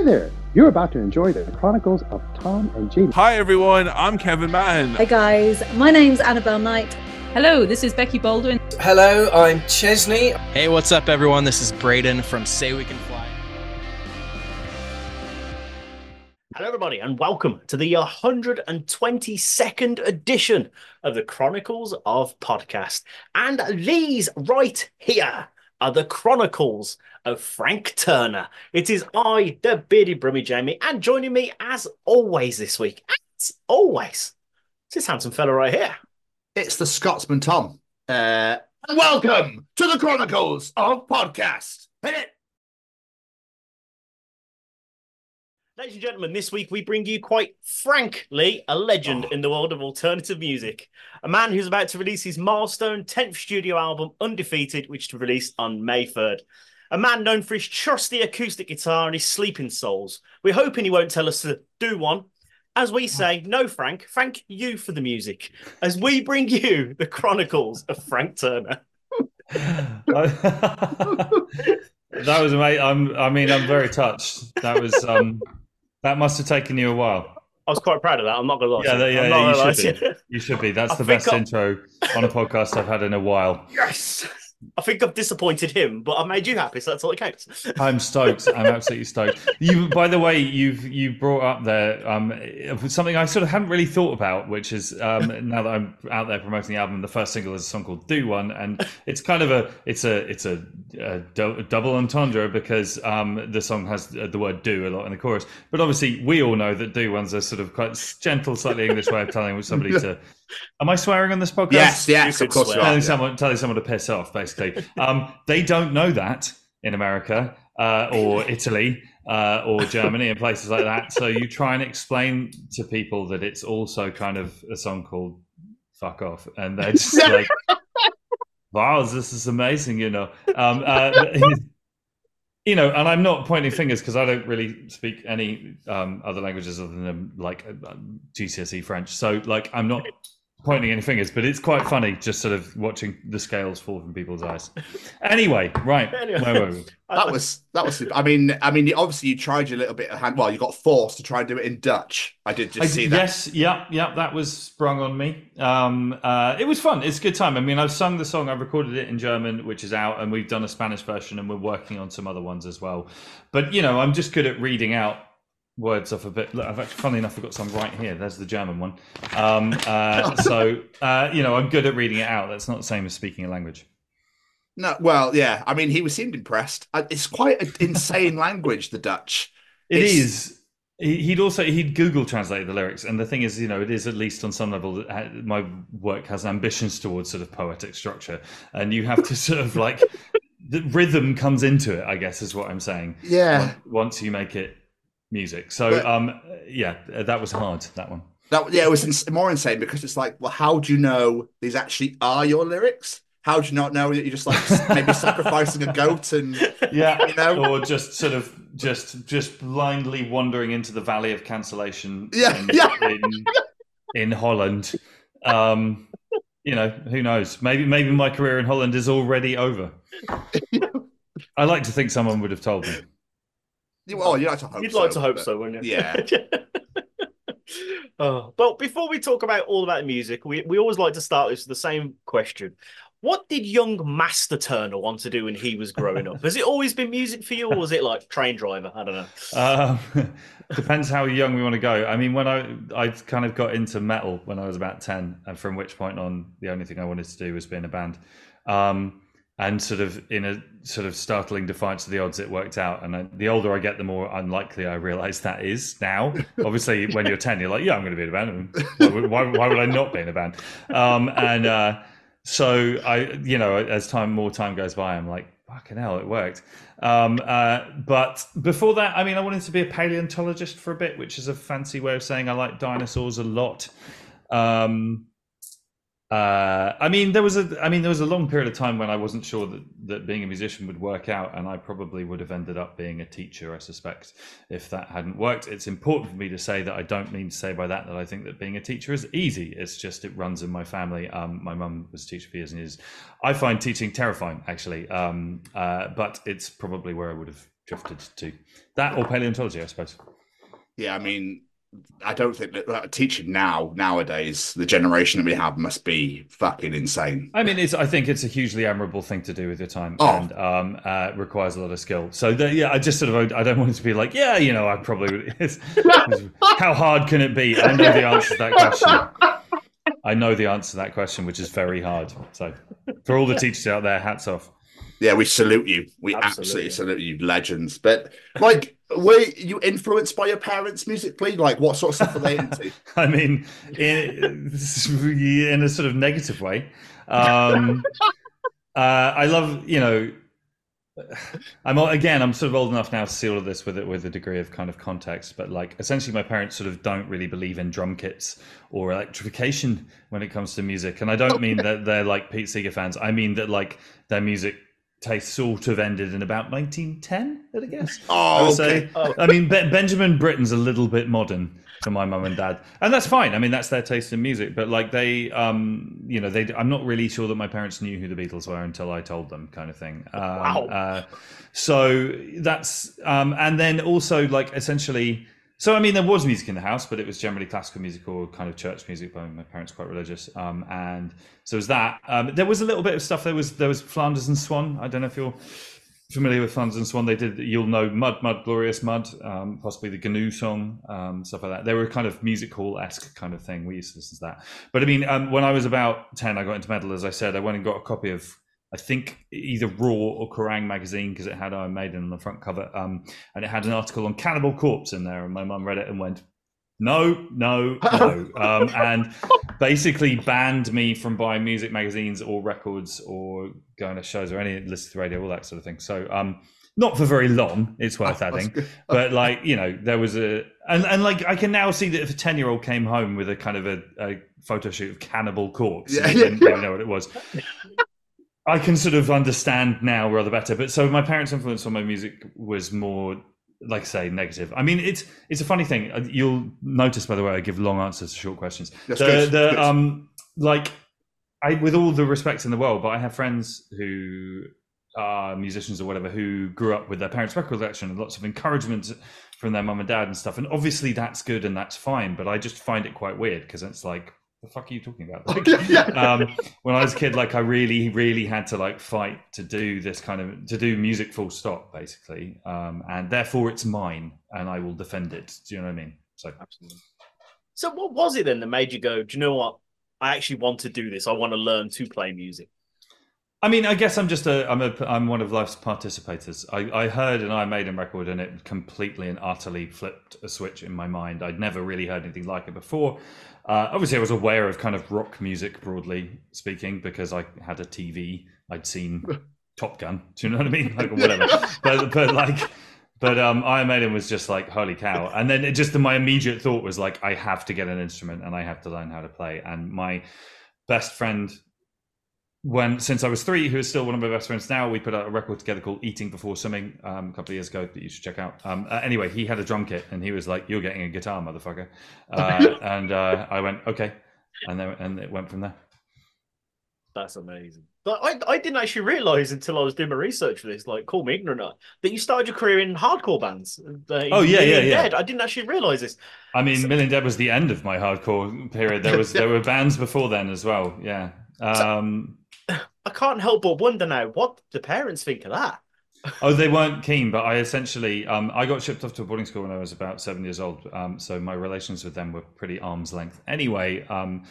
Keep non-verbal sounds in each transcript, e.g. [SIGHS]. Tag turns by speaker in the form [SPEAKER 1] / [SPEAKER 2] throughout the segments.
[SPEAKER 1] Hi there. You're about to enjoy the Chronicles of Tom and Jamie.
[SPEAKER 2] Hi everyone, I'm Kevin Mann.
[SPEAKER 3] Hey guys, my name's Annabelle Knight.
[SPEAKER 4] Hello, this is Becky Baldwin.
[SPEAKER 5] Hello, I'm Chesney.
[SPEAKER 6] Hey, what's up, everyone? This is Braden from Say We Can Fly.
[SPEAKER 7] Hello, everybody, and welcome to the 122nd edition of the Chronicles of Podcast. And these right here are the Chronicles of Frank Turner. It is I, the bearded Brummy Jamie, and joining me as always this week, as always, it's this handsome fella right here.
[SPEAKER 8] It's the Scotsman Tom. Uh, and welcome to the Chronicles of Podcast. Hit it.
[SPEAKER 7] Ladies and gentlemen, this week we bring you quite frankly a legend
[SPEAKER 8] Oh.
[SPEAKER 7] in the world of alternative music. A man who's about to release his milestone 10th studio album, Undefeated, which to release on May 3rd. A man known for his trusty acoustic guitar and his sleeping souls. We're hoping he won't tell us to do one. As we say, no, Frank, thank you for the music. As we bring you the Chronicles of Frank Turner. [LAUGHS]
[SPEAKER 9] that was amazing. I'm, I mean, I'm very touched. That was um, that must have taken you a while.
[SPEAKER 7] I was quite proud of that. I'm not going to lie.
[SPEAKER 9] Yeah,
[SPEAKER 7] you.
[SPEAKER 9] Yeah, you
[SPEAKER 7] gonna
[SPEAKER 9] should
[SPEAKER 7] you.
[SPEAKER 9] be. You should be. That's [LAUGHS]
[SPEAKER 7] I
[SPEAKER 9] the best
[SPEAKER 7] I-
[SPEAKER 9] intro on a podcast I've had in a while.
[SPEAKER 7] Yes. I think I've disappointed him, but I've made you happy, so that's all that counts. [LAUGHS]
[SPEAKER 9] I'm stoked. I'm absolutely stoked. You, by the way, you've you brought up there um, something I sort of hadn't really thought about, which is um, [LAUGHS] now that I'm out there promoting the album, the first single is a song called "Do One," and it's kind of a it's a it's a, a, dou- a double entendre because um, the song has the word "do" a lot in the chorus. But obviously, we all know that "do one's a sort of quite gentle, slightly English way of telling somebody [LAUGHS] to. Am I swearing on this podcast?
[SPEAKER 8] Yes, yes,
[SPEAKER 7] You
[SPEAKER 8] of course you
[SPEAKER 7] swear.
[SPEAKER 9] telling
[SPEAKER 8] yeah.
[SPEAKER 9] someone telling someone to piss off basically um, they don't know that in america uh, or italy uh, or germany and places like that so you try and explain to people that it's also kind of a song called fuck off and they're just [LAUGHS] like wow this is amazing you know um, uh, you know and i'm not pointing fingers because i don't really speak any um, other languages other than like uh, gcse french so like i'm not pointing any fingers, but it's quite funny just sort of watching the scales fall from people's eyes. Anyway, right. [LAUGHS]
[SPEAKER 7] Anyway.
[SPEAKER 9] Where were we?
[SPEAKER 8] That was that was. I mean, I mean, obviously you tried your little bit of hand. Well, you got forced to try and do it in Dutch. I did just
[SPEAKER 9] I-
[SPEAKER 8] see that.
[SPEAKER 9] yes, yeah, yeah, that was sprung on me. Um, uh, it was fun. It's a good time. I mean, I've sung the song, I've recorded it in German, which is out, and we've done a Spanish version, and we're working on some other ones as well. But you know, I'm just good at reading out words off a bit. Look, I've actually, funnily enough, I've got some right here. There's the German one. Um, uh, [LAUGHS] so uh, you know, I'm good at reading it out. That's not the same as speaking a language.
[SPEAKER 8] No, well, yeah. I mean, he was seemed impressed. Uh, It's quite an insane [LAUGHS] language, the Dutch.
[SPEAKER 9] It
[SPEAKER 8] It's-
[SPEAKER 9] is. He- He'd also he'd Google translate the lyrics, and the thing is, you know, it is at least on some level that my work has ambitions towards sort of poetic structure, and you have to [LAUGHS] sort of like the rhythm comes into it. I guess is what I'm saying.
[SPEAKER 8] Yeah,
[SPEAKER 9] Once you make it music, so
[SPEAKER 8] But-
[SPEAKER 9] um, yeah, that was hard. That one.
[SPEAKER 8] that yeah, it was ins- more insane because it's like, well, how do you know these actually are your lyrics? How do you not know that you're just like maybe [LAUGHS] sacrificing a goat and
[SPEAKER 9] Yeah,
[SPEAKER 8] You know?
[SPEAKER 9] or just sort of just just blindly wandering into the valley of cancellation.
[SPEAKER 8] Yeah,
[SPEAKER 9] in,
[SPEAKER 8] yeah.
[SPEAKER 9] in, in Holland. Um, you know, who knows? Maybe maybe my career in Holland is already over. [LAUGHS] I like to think someone would have told me.
[SPEAKER 8] Well, you'd like to hope
[SPEAKER 7] You'd
[SPEAKER 8] so,
[SPEAKER 7] like to hope
[SPEAKER 8] but-
[SPEAKER 7] so, wouldn't you?
[SPEAKER 8] Yeah. [LAUGHS]
[SPEAKER 7] oh, but before we talk about all about the music, we, we always like to start this with the same question. What did young Master Turner want to do when he was growing up? Has it always been music for you, or was it like train driver? I don't know.
[SPEAKER 9] Um, [LAUGHS] depends how young we want to go. I mean, when I I kind of got into metal when I was about ten, and from which point on, the only thing I wanted to do was be in a band. Um, and sort of in a sort of startling defiance of the odds, it worked out. And I, the older I get, the more unlikely I realize that is now. [LAUGHS] Obviously, when you're ten, you're like, yeah, I'm going to be in a band. Why, would- why, why would I not be in a band? Um, and uh, so I, you know, as time more time goes by, I'm like, fucking hell, it worked. Um, uh, but before that, I mean, I wanted to be a paleontologist for a bit, which is a fancy way of saying I like dinosaurs a lot. Um, uh, I mean, there was a, I mean, there was a long period of time when I wasn't sure that, that being a musician would work out, and I probably would have ended up being a teacher. I suspect if that hadn't worked. It's important for me to say that I don't mean to say by that that I think that being a teacher is easy. It's just it runs in my family. Um, my mum was a teacher for years and years. I find teaching terrifying, actually, um, uh, but it's probably where I would have drifted to that or paleontology, I suppose.
[SPEAKER 8] Yeah, I mean, I don't think that uh, teaching now nowadays, the generation that we have must be fucking insane.
[SPEAKER 9] I mean, it's. I think it's a hugely admirable thing to do with your time,
[SPEAKER 8] Oh.
[SPEAKER 9] and um, uh, requires a lot of skill. So the, yeah, I just sort of I don't want it to be like, yeah, you know, I probably would. It's, it's- [LAUGHS] how hard can it be? I know the answer to that question. I know the answer to that question, which is very hard. So for all the teachers out there, hats off.
[SPEAKER 8] Yeah, we salute you. We
[SPEAKER 7] Absolutely.
[SPEAKER 8] absolutely, salute you, legends. But like, were you influenced by your parents musically? Like, what sort of stuff were they [LAUGHS] into?
[SPEAKER 9] I mean, in, [LAUGHS] in a sort of negative way. Um, [LAUGHS] uh, I love, you know, I'm again, I'm sort of old enough now to see all of this with it with a degree of kind of context. But like, essentially, my parents sort of don't really believe in drum kits or electrification when it comes to music. And I don't mean that they're like Pete Seeger fans. I mean that like their music taste sort of ended in about 1910, [LAUGHS] I guess. I
[SPEAKER 8] Oh,
[SPEAKER 9] would
[SPEAKER 8] okay.
[SPEAKER 9] say.
[SPEAKER 7] Oh.
[SPEAKER 9] I mean, ben- Benjamin Britten's a little bit modern to my mum and dad, and that's fine. I mean, that's their taste in music. But like they, um, you know, they. I'm not really sure that my parents knew who the Beatles were until I told them, kind of thing. Um,
[SPEAKER 7] Wow.
[SPEAKER 9] Uh, so that's, um, and then also like essentially. So I mean, there was music in the house, but it was generally classical music or kind of church music. But my parents quite religious, um, and so was that. Um, there was a little bit of stuff. There was there was Flanders and Swann. I don't know if you're familiar with Flanders and Swann. They did. You'll know Mud, Mud, Glorious Mud, um, possibly the Gnu song, um, stuff like that. They were kind of music hall esque kind of thing. We used to listen to that. But I mean, um, when I was about ten, I got into metal. As I said, I went and got a copy of. I think either Raw or Kerrang magazine because it had Iron Maiden on the front cover, um, and it had an article on Cannibal Corpse in there, and my mum read it and went, "No, no, no," [LAUGHS] um, and basically banned me from buying music magazines or records or going to shows or any listen to radio, all that sort of thing. So, um, not for very long. It's worth [LAUGHS] adding, [LAUGHS] but like you know, there was a and and like I can now see that if a ten year old came home with a kind of a, a photo shoot of Cannibal Corpse,
[SPEAKER 8] Yeah, yeah.
[SPEAKER 9] didn't really know what it was. I can sort of understand now rather better. But so my parents' influence on my music was more, like I say, negative. I mean, it's it's a funny thing. Uh, You'll notice, by the way, I give long answers to short questions.
[SPEAKER 8] That's
[SPEAKER 9] the,
[SPEAKER 8] good,
[SPEAKER 9] the
[SPEAKER 8] good.
[SPEAKER 9] um, like, I with all the respect in the world, but I have friends who are musicians or whatever who grew up with their parents' record collection and lots of encouragement from their mum and dad and stuff. And obviously, that's good and that's fine. But I just find it quite weird because it's like. The fuck are you talking about? [LAUGHS] Like, um, when I was a kid, like I really, really had to like fight to do this kind of to do music full stop, basically, um, and therefore it's mine, and I will defend it. Do you know what I mean? So
[SPEAKER 7] Absolutely. So, what was it then that made you go? Do you know what? I actually want to do this. I want to learn to play music.
[SPEAKER 9] I mean, I guess I'm just a I'm a I'm one of life's participators. I, I heard an Iron Maiden record and it completely and utterly flipped a switch in my mind. I'd never really heard anything like it before. Uh, obviously, I was aware of kind of rock music broadly speaking because I had a TV. I'd seen [LAUGHS] Top Gun. Do you know what I mean? [LAUGHS] Like whatever. but but like. But um, Iron Maiden was just like holy cow, and then it just my immediate thought was like I have to get an instrument and I have to learn how to play. And my best friend when since I was three, who is still one of my best friends now, we put out a record together called "Eating Before Swimming" um, a couple of years ago that you should check out. Um, uh, anyway, he had a drum kit, and he was like, "You're getting a guitar, motherfucker," [LAUGHS] uh, and uh, I went, "Okay," and then and it went from there.
[SPEAKER 7] That's amazing. But I, I didn't actually realize until I was doing my research for this, like, call me ignorant, uh, that you started your career in hardcore bands. Uh,
[SPEAKER 9] Oh, yeah,
[SPEAKER 7] Million
[SPEAKER 9] yeah, yeah.
[SPEAKER 7] Dead. I didn't actually realize this.
[SPEAKER 9] I mean, Million Dead was the end of my hardcore period. There was there [LAUGHS] were bands before then as well. Yeah. Um, [SIGHS]
[SPEAKER 7] I can't help but wonder now what the parents think of that. [LAUGHS]
[SPEAKER 9] Oh, they weren't keen, but I essentially um, I got shipped off to a boarding school when I was about seven years old. Um, so my relations with them were pretty arm's length. Anyway, um,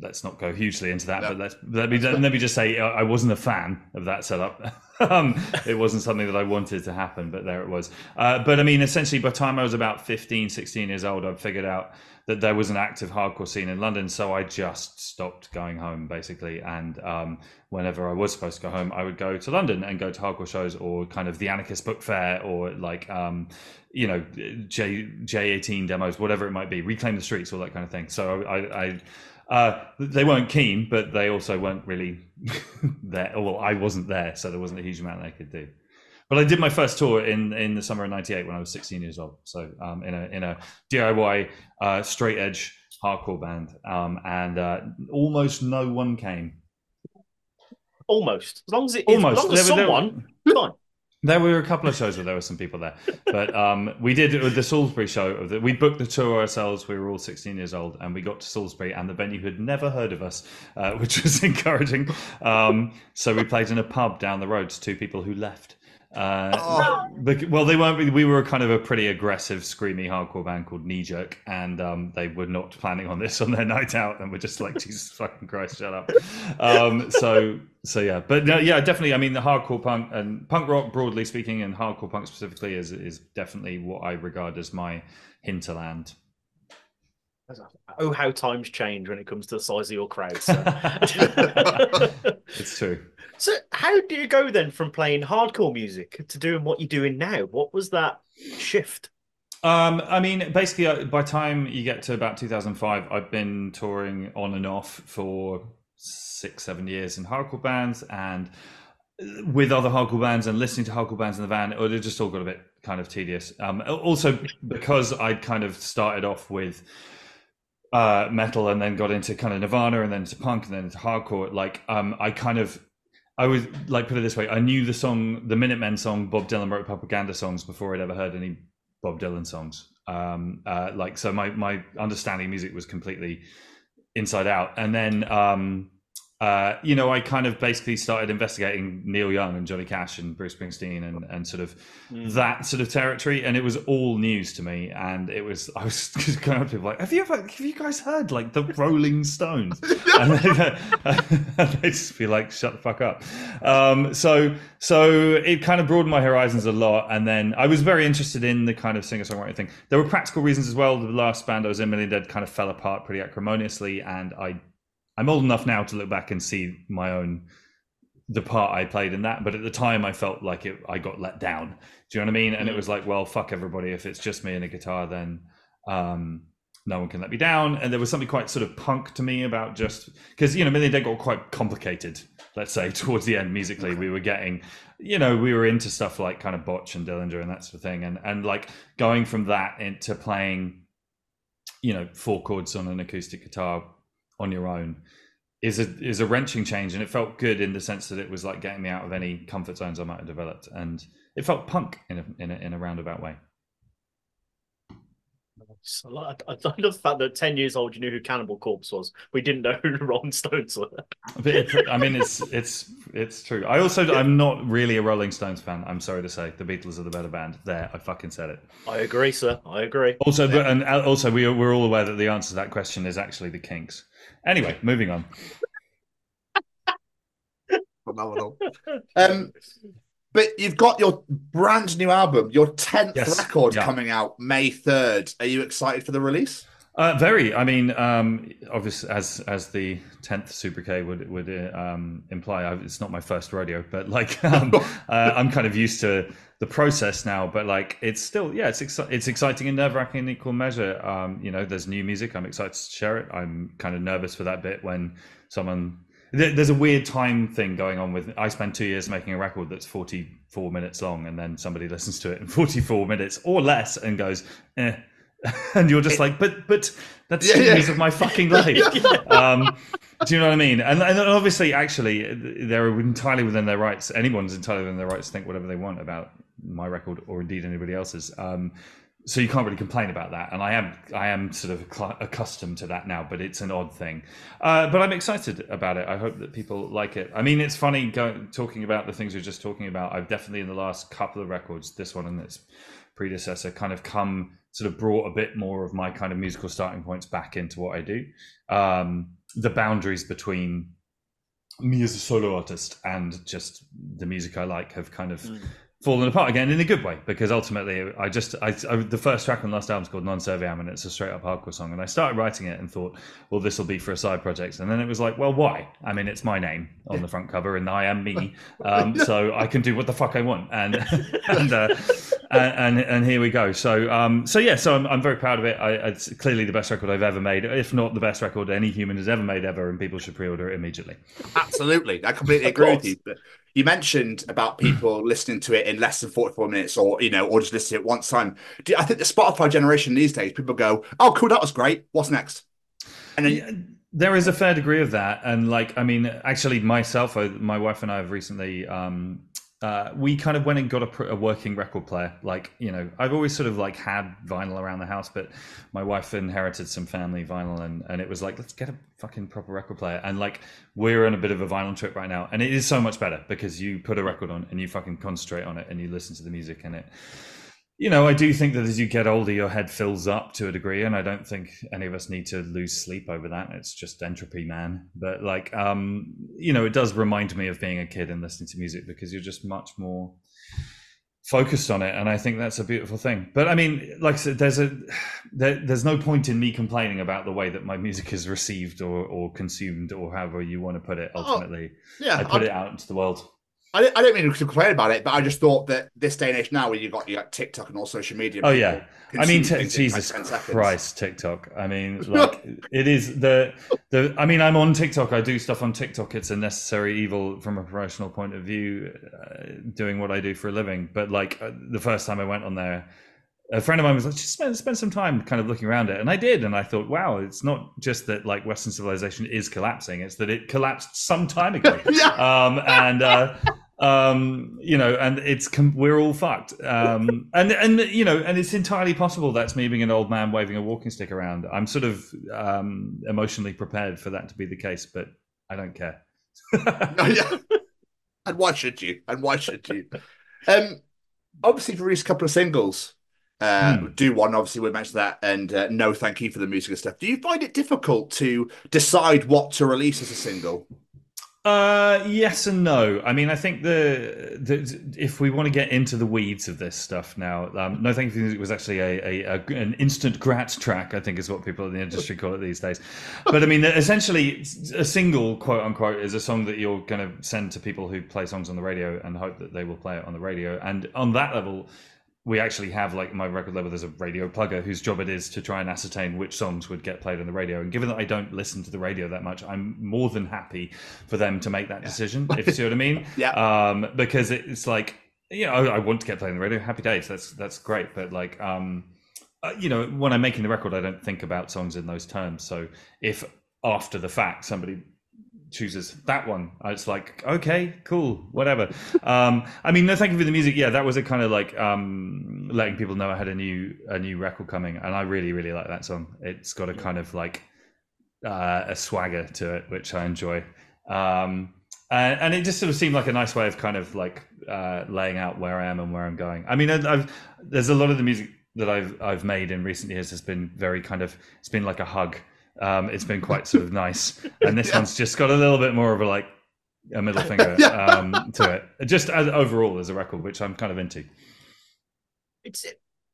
[SPEAKER 9] let's not go hugely into that,
[SPEAKER 8] No.
[SPEAKER 9] but let's let me let me just say I I wasn't a fan of that setup. [LAUGHS] um, it wasn't something that I wanted to happen, but there it was. Uh, but I mean, essentially, by the time I was about 15, 16 years old, I figured out that there was an active hardcore scene in London. So I just stopped going home, basically. And um, whenever I was supposed to go home, I would go to London and go to hardcore shows or kind of the Anarchist Book Fair or like, um, you know, J J18 demos, whatever it might be, Reclaim the Streets, all that kind of thing. So I, I uh, they weren't keen, but they also weren't really [LAUGHS] there. Well, I wasn't there, so there wasn't a huge amount they could do. But I did my first tour in in the summer of '98 when I was 16 years old. So um, in a in a DIY uh, straight edge hardcore band, um, and uh, almost no one came.
[SPEAKER 7] Almost. As long as it
[SPEAKER 9] Almost.
[SPEAKER 7] as long as
[SPEAKER 9] There were- there
[SPEAKER 7] someone, fine.
[SPEAKER 9] There were a couple of shows where there were some people there, but um, we did with the Salisbury show. The, we booked the tour ourselves. We were all 16 years old, and we got to Salisbury, and the venue had never heard of us, uh, [LAUGHS] which was [LAUGHS] encouraging. Um, so we played in a pub down the road to two people who left. Uh,
[SPEAKER 8] Oh.
[SPEAKER 9] bec- well, they weren't. We were kind of a pretty aggressive, screamy hardcore band called Kneejerk, and um, they were not planning on this on their [LAUGHS] night out, and we're just like, Jesus fucking Christ, shut up. Um, so, so yeah, but no, yeah, definitely. I mean, the hardcore punk and punk rock, broadly speaking, and hardcore punk specifically, is is definitely what I regard as my hinterland.
[SPEAKER 7] Oh, how times change when it comes to the size of your crowd. So, [LAUGHS]
[SPEAKER 9] It's true.
[SPEAKER 7] So how do you go then from playing hardcore music to doing what you're doing now? What was that shift?
[SPEAKER 9] Um, I mean, basically, uh, by time you get to about 2005, I've been touring on and off for six, seven years in hardcore bands and uh, with other hardcore bands and listening to hardcore bands in the van. It just all got a bit kind of tedious. Um, also, because I'd kind of started off with uh, metal and then got into kind of Nirvana and then into punk and then into hardcore, like um, I kind of I would like put it this way: I knew the song, the Minutemen song, Bob Dylan wrote propaganda songs before I'd ever heard any Bob Dylan songs. Um, uh, like so, my my understanding of music was completely inside out. And then, um, uh, you know, I kind of basically started investigating Neil Young and Johnny Cash and Bruce Springsteen and and sort of that sort of territory, and it was all news to me. And it was I was [LAUGHS] just going up to people like, "Have you ever? Have you guys heard like the Rolling Stones?" [LAUGHS] [LAUGHS] and they, they just be like, "Shut the fuck up." Um, so so it kind of broadened my horizons a lot, and then I was very interested in the kind of singer songwriting thing. There were practical reasons as well. The last band I was in, Million Dead, kind of fell apart pretty acrimoniously, and I I'm old enough now to look back and see my own the part I played in that. But at the time, I felt like it, I got let down. Do you know what I mean? And it was like, well, fuck everybody. If it's just me and a guitar, then um, no one can let me down. And there was something quite sort of punk to me about just because you know, Million Dead got quite complicated. Let's say [LAUGHS] towards the end, musically, we were getting, you know, we were into stuff like kind of Botch and Dillinger and that sort of thing, and and like going from that into playing, you know, four chords on an acoustic guitar on your own is a is a wrenching change and it felt good in the sense that it was like getting me out of any comfort zones I might have developed and it felt punk in a in a, in a roundabout way.
[SPEAKER 7] I like- I love the fact that ten years old you knew who Cannibal Corpse was. We didn't know who the [LAUGHS] Rolling Stones were.
[SPEAKER 9] It, I mean, it's it's it's true. I also I'm not really a Rolling Stones fan. I'm sorry to say, the Beatles are the better band. There, I fucking said it.
[SPEAKER 7] I agree, sir. I agree.
[SPEAKER 9] Also, but, and uh, also we are, we're all aware that the answer to that question is actually the Kinks. Anyway, moving on.
[SPEAKER 8] Phenomenal. [LAUGHS] Um, but you've got your brand new album, your 10th
[SPEAKER 9] Yes,
[SPEAKER 8] record
[SPEAKER 9] yeah.
[SPEAKER 8] coming out May 3rd. Are you excited for the release?
[SPEAKER 9] Uh, very. I mean, um, obviously, as as the tenth Super K would would um, imply, I, it's not my first rodeo, but like [LAUGHS] um, [LAUGHS] uh, I'm kind of used to the process now. But like, it's still, yeah, it's exci- it's exciting and nerve wracking in equal measure. Um, you know, there's new music. I'm excited to share it. I'm kind of nervous for that bit when someone. There's a weird time thing going on with. I spent two years making a record that's 44 minutes long, and then somebody listens to it in 44 minutes or less and goes, "Eh." [LAUGHS] and you're just like, but but that's
[SPEAKER 8] Yeah,
[SPEAKER 9] two
[SPEAKER 8] yeah.
[SPEAKER 9] of my fucking [LAUGHS] life. um, do you know what I mean? And, and obviously, actually, they're entirely within their rights. Anyone's entirely within their rights to think whatever they want about my record or indeed anybody else's. Um, so you can't really complain about that. And I am I am sort of accustomed to that now, but it's an odd thing. Uh, but I'm excited about it. I hope that people like it. I mean, it's funny go, talking about the things we are just talking about. I've definitely in the last couple of records, this one and its predecessor, kind of come sort of brought a bit more of my kind of musical starting points back into what I do. Um, the boundaries between me as a solo artist and just the music I like have kind of fallen apart again in a good way because ultimately I just I, I the first track on the last album is called Non Serviam and it's a straight up hardcore song. And I started writing it and thought well this will be for a side project. And then it was like well why? I mean it's my name on the front cover and I am me. [LAUGHS] Um, so I can do what the fuck I want. And [LAUGHS] and uh, and, and and here we go. So um so yeah so I'm, I'm very proud of it. I, it's clearly the best record I've ever made if not the best record any human has ever made ever and people should pre-order it immediately.
[SPEAKER 8] Absolutely. I completely agree with you. But you mentioned about people listening to it in less than 44 minutes or, you know, or just listening to it once time. Do I think the Spotify generation these days, people go, oh, cool, that was great. What's next? And then,
[SPEAKER 9] Yeah, there is a fair degree of that, and like I mean, actually, myself, my wife and I have recently um, uh, we kind of went and got a, a working record player. Like, you know, I've always sort of like had vinyl around the house, but my wife inherited some family vinyl, and and it was like, let's get a fucking proper record player. And like, we're on a bit of a vinyl trip right now, and it is so much better because you put a record on and you fucking concentrate on it and you listen to the music and it you know, I do think that as you get older, your head fills up to a degree, and I don't think any of us need to lose sleep over that. It's just entropy, man. But like, um, you know, it does remind me of being a kid and listening to music because you're just much more focused on it, and I think that's a beautiful thing. But I mean, like I said, there's a there, there's no point in me complaining about the way that my music is received or or consumed or however you want to put it. Ultimately,
[SPEAKER 8] Oh, yeah,
[SPEAKER 9] I put
[SPEAKER 8] I-
[SPEAKER 9] it out into the world.
[SPEAKER 8] I, don't- I don't mean to complain about it, but I just thought that this day and age now, where you got you got TikTok and all social media.
[SPEAKER 9] Oh yeah, I mean, t-
[SPEAKER 8] things in, like,
[SPEAKER 9] Jesus
[SPEAKER 8] 10.
[SPEAKER 9] Christ, TikTok. I mean, [LAUGHS] like it is the the. I mean, I'm on TikTok. I do stuff on TikTok. It's a necessary evil from a professional point of view, uh, doing what I do for a living. But like uh, the first time I went on there, a friend of mine was like, "Just spend spend some time kind of looking around it," and I did, and I thought, "Wow, it's not just that like Western civilization is collapsing; it's that it collapsed some time ago." [LAUGHS]
[SPEAKER 8] yeah,
[SPEAKER 9] um, and uh, um, you know, and it's we're all fucked. Um, [LAUGHS] and and you know, and it's entirely possible that's me being an old man waving a walking stick around. I'm sort of um, emotionally prepared for that to be the case, but I don't care. [LAUGHS]
[SPEAKER 8] Oh, yeah. And why should you? And why should you? Um, obviously, you've released a couple of singles. Uh,
[SPEAKER 9] Hmm.
[SPEAKER 8] Do one, obviously, we mentioned that, and uh, no, thank you for the music and stuff. Do you find it difficult to decide what to release as a single?
[SPEAKER 9] Uh, yes and no. I mean, I think the, the if we want to get into the weeds of this stuff now, um, no, thank you. It was actually a, a, a an instant grat track. I think is what people in the industry call it these days. But I mean, essentially, a single quote unquote is a song that you're going to send to people who play songs on the radio and hope that they will play it on the radio. And on that level, we actually have like my record label there's a radio plugger whose job it is to try and ascertain which songs would get played on the radio. And given that i don't listen to the radio that much i'm more than happy for them to make that decision if you see what i mean. [LAUGHS]
[SPEAKER 8] Yeah.
[SPEAKER 9] um because it's like you know i want to get played on the radio. Happy days. That's that's great. But like um uh, you know when i'm making the record i don't think about songs in those terms. So if after the fact somebody chooses that one. It's like okay cool whatever. Um i mean no thank you for the music. Yeah that was a kind of like um letting people know i had a new a new record coming and i really really like that song. It's got a kind of like uh, a swagger to it which i enjoy. Um and, and it just sort of seemed like a nice way of kind of like uh laying out where i am and where i'm going. I mean i've there's a lot of the music that i've i've made in recent years has been very kind of it's been like a hug um it's been quite sort of nice and this [LAUGHS]
[SPEAKER 8] Yeah.
[SPEAKER 9] one's just got a little bit more of a like a middle [LAUGHS] finger
[SPEAKER 8] Yeah.
[SPEAKER 9] um to it just as overall as a record which i'm kind of into
[SPEAKER 7] It's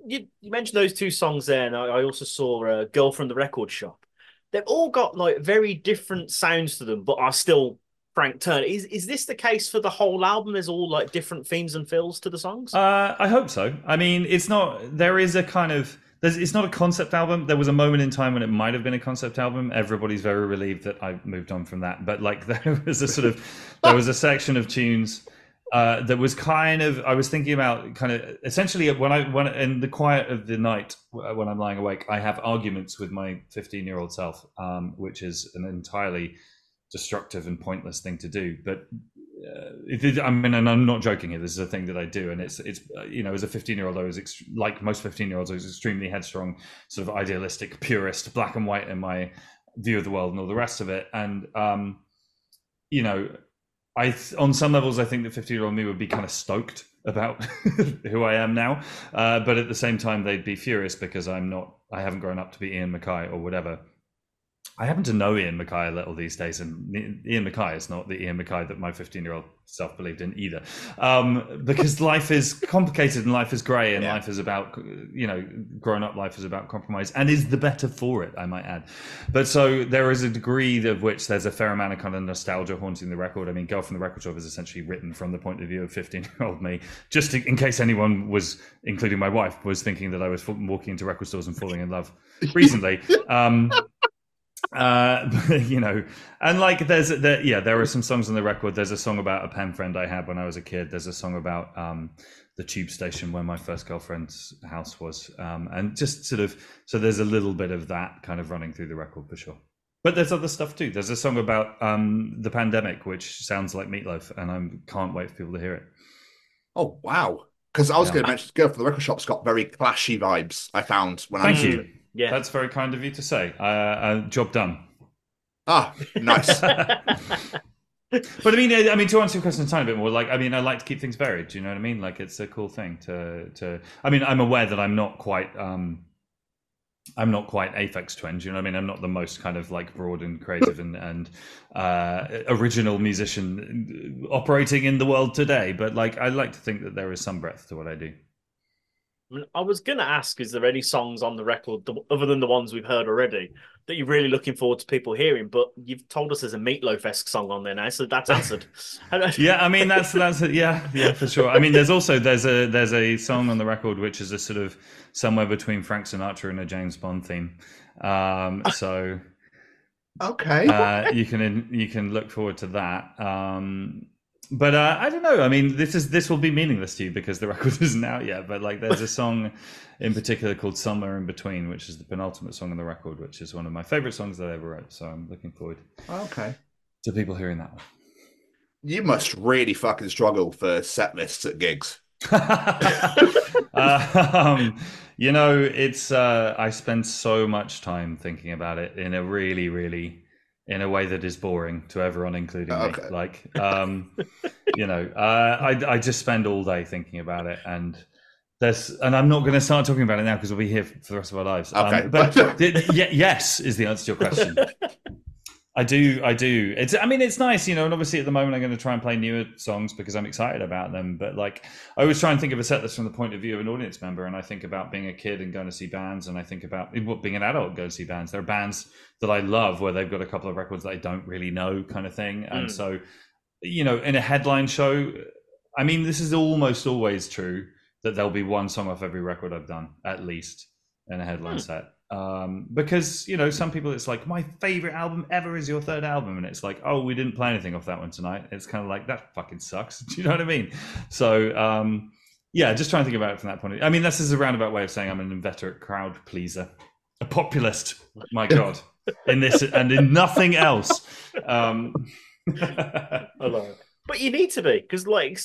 [SPEAKER 7] you, you mentioned those two songs there, and I, I also saw uh, "Girl from the Record Shop." They've all got like very different sounds to them, but are still Frank Turner. Is is this the case for the whole album? There's all like different themes and feels to the songs.
[SPEAKER 9] Uh, I hope so. I mean, it's not. There is a kind of. There's, it's not a concept album. There was a moment in time when it might have been a concept album. Everybody's very relieved that I moved on from that. But like, [LAUGHS] there was a sort of, there was a section of tunes uh, that was kind of. I was thinking about kind of essentially when I when in the quiet of the night when I'm lying awake, I have arguments with my 15 year old self, um, which is an entirely destructive and pointless thing to do. But I mean, and I'm not joking here. This is a thing that I do, and it's it's you know, as a 15 year old, I was ext- like most 15 year olds, I was extremely headstrong, sort of idealistic, purist, black and white in my view of the world and all the rest of it. And um, you know, I on some levels, I think that 15 year old me would be kind of stoked about [LAUGHS] who I am now, uh, but at the same time, they'd be furious because I'm not. I haven't grown up to be Ian MacKaye or whatever. I happen to know Ian MacKaye a little these days, and Ian MacKaye is not the Ian MacKaye that my 15 year old self believed in either. Um, because life is complicated and life is grey, and
[SPEAKER 8] Yeah.
[SPEAKER 9] life is about, you know, grown up life is about compromise and is the better for it, I might add. But so there is a degree of which there's a fair amount of kind of nostalgia haunting the record. I mean, Girl from the Record Shop is essentially written from the point of view of 15 year old me, just in case anyone was, including my wife, was thinking that I was walking into record stores and falling in love [LAUGHS] recently. Um, uh [LAUGHS] you know and like there's there yeah there are some songs on the record there's a song about a pen friend i had when i was a kid there's a song about um the tube station where my first girlfriend's house was um and just sort of so there's a little bit of that kind of running through the record for sure but there's other stuff too there's a song about um the pandemic which sounds like Meat Loaf and i can't wait for people to hear it
[SPEAKER 8] Oh wow! Because I was
[SPEAKER 9] Yeah.
[SPEAKER 8] going to mention, Girl for the Record Shop's got very clashy vibes. I found when I
[SPEAKER 9] Thank
[SPEAKER 8] listened
[SPEAKER 9] you.
[SPEAKER 8] it.
[SPEAKER 7] Yeah.
[SPEAKER 9] That's very kind of you to say. Uh, uh, job done.
[SPEAKER 8] Ah, nice. [LAUGHS]
[SPEAKER 9] But I mean, I I mean, to answer your question a tiny bit more, like, I mean, I like to keep things varied. Do you know what I mean? Like, it's a cool thing to, to. I mean, I'm aware that I'm not quite, um, I'm not quite Aphex Twin. Do you know what I mean? I'm not the most kind of like broad and creative and and uh, original musician operating in the world today. But like, I like to think that there is some breadth to what I do.
[SPEAKER 7] I mean, I was going to ask, is there any songs on the record other than the ones we've heard already that you're really looking forward to people hearing? But you've told us there's a Meat Loaf esque song on there now, so that's answered. [LAUGHS]
[SPEAKER 9] yeah, I mean that's that's yeah yeah for sure. I mean there's also there's a there's a song on the record which is a sort of somewhere between Frank Sinatra and a James Bond theme. Um, so
[SPEAKER 8] okay.
[SPEAKER 9] uh, you can you can look forward to that. Um, but uh, I don't know. I mean, this is this will be meaningless to you because the [LAUGHS] record isn't out yet. But like, there's a song in particular called "Somewhere in Between," which is the penultimate song on the record, which is one of my favorite songs that I ever wrote. So I'm looking forward
[SPEAKER 8] okay.
[SPEAKER 9] to people hearing that one.
[SPEAKER 8] You must really fucking struggle for set lists at gigs. [LAUGHS] [LAUGHS]
[SPEAKER 9] um, you know, it's uh, I spend so much time thinking about it in a really, really, in a way that is boring to everyone, including
[SPEAKER 8] Okay.
[SPEAKER 9] me. Like, um, [LAUGHS] you know, uh, I I just spend all day thinking about it, and there's, and I'm not going to start talking about it now because we'll be here for the rest of our lives. Um,
[SPEAKER 8] Okay.
[SPEAKER 9] but [LAUGHS] y- y- yes is the answer to your question. [LAUGHS] I do, I do. It's, I mean, it's nice, you know. And obviously, at the moment, I'm going to try and play newer songs because I'm excited about them. But like, I always try and think of a set list from the point of view of an audience member. And I think about being a kid and going to see bands, and I think about well, being an adult going to see bands. There are bands that I love where they've got a couple of records that I don't really know, kind of thing. And
[SPEAKER 7] Mm.
[SPEAKER 9] so, you know, in a headline show, I mean, this is almost always true that there'll be one song off every record I've done, at least in a headline
[SPEAKER 7] Hmm.
[SPEAKER 9] set. Um, because you know, some people it's like my favorite album ever is your third album, and it's like, oh, we didn't play anything off that one tonight. It's kind of like that fucking sucks. [LAUGHS] Do you know what I mean? So um, yeah, just trying to think about it from that point of view. I mean, this is a roundabout way of saying I'm an inveterate crowd pleaser, a populist. My [LAUGHS] God, in this and in nothing else. Um, [LAUGHS]
[SPEAKER 7] I love it. But you need to be because, like,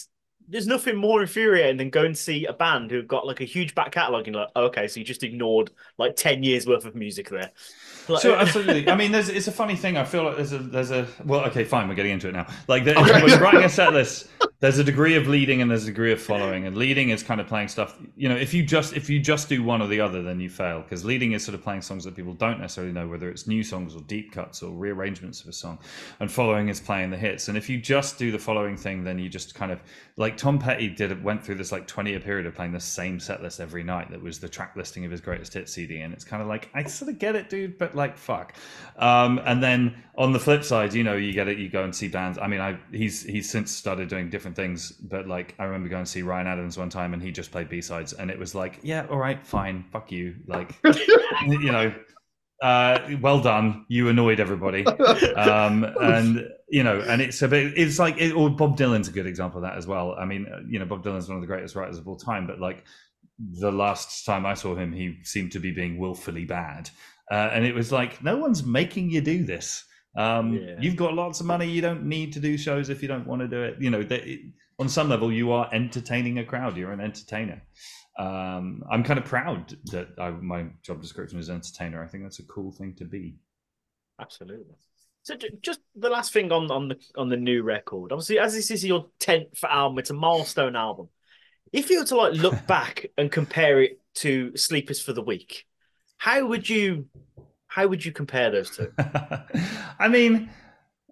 [SPEAKER 7] there's nothing more infuriating than going to see a band who've got like a huge back catalogue and you're like, oh, okay, so you just ignored like ten years worth of music there. Like,
[SPEAKER 9] Sure, [LAUGHS] absolutely. I mean, there's it's a funny thing. I feel like there's a there's a well, okay, fine, we're getting into it now. Like there,
[SPEAKER 8] Okay.
[SPEAKER 9] when writing a set list, there's a degree of leading and there's a degree of following. And leading is kind of playing stuff. You know, if you just if you just do one or the other, then you fail because leading is sort of playing songs that people don't necessarily know, whether it's new songs or deep cuts or rearrangements of a song. And following is playing the hits. And if you just do the following thing, then you just kind of like Tom Petty did went through this like 20 year period of playing the same set list every night. That was the track listing of his greatest hits CD, and it's kind of like I sort of get it, dude, but like fuck. Um, and then on the flip side, you know, you get it. You go and see bands. I mean, I he's he's since started doing different things, but like I remember going to see Ryan Adams one time, and he just played B sides, and it was like, yeah, all right, fine, fuck you, like [LAUGHS] [LAUGHS] you know. Uh, well done. You annoyed everybody, [LAUGHS] um, and you know, and it's a bit. It's like, it, or Bob Dylan's a good example of that as well. I mean, uh, you know, Bob Dylan's one of the greatest writers of all time, but like the last time I saw him, he seemed to be being willfully bad, uh, and it was like, no one's making you do this. Um,
[SPEAKER 7] Yeah.
[SPEAKER 9] You've got lots of money. You don't need to do shows if you don't want to do it. You know, it, on some level, you are entertaining a crowd. You're an entertainer. Um, I'm kind of proud that I, my job description is entertainer. I think that's a cool thing to be.
[SPEAKER 7] Absolutely. So just the last thing on on the on the new record. Obviously, as this is your tenth album, it's a milestone album. If you were to like look [LAUGHS] back and compare it to Sleep Is for the Week, how would you how would you compare those two? [LAUGHS]
[SPEAKER 9] I mean,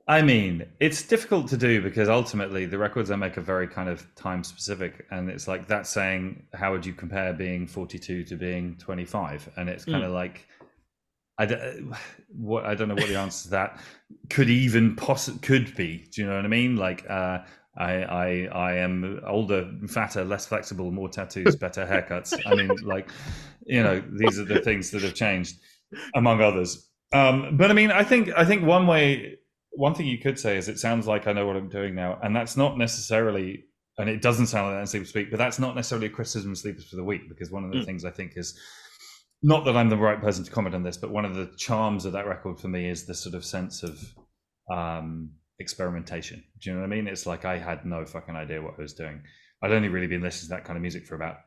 [SPEAKER 9] I mean, it's difficult to do because ultimately the records I make are very kind of time specific, and it's like that saying, "How would you compare being 42 to being 25?" And it's kind of like, I don't, what I don't know what the answer to that could even possibly could be. Do you know what I mean? Like, uh, I, I, I am older, fatter, less flexible, more tattoos, better haircuts. I mean, like, you know, these are the things that have changed, among others. Um, but I mean, I think I think one way, one thing you could say is it sounds like I know what I'm doing now, and that's not necessarily, and it doesn't sound like that in Sleep Speak, but that's not necessarily a criticism of Sleep Is for the Week because one of the
[SPEAKER 7] Mm.
[SPEAKER 9] things I think is not that I'm the right person to comment on this, but one of the charms of that record for me is the sort of sense of um, experimentation. Do you know what I mean? It's like I had no fucking idea what I was doing. I'd only really been listening to that kind of music for about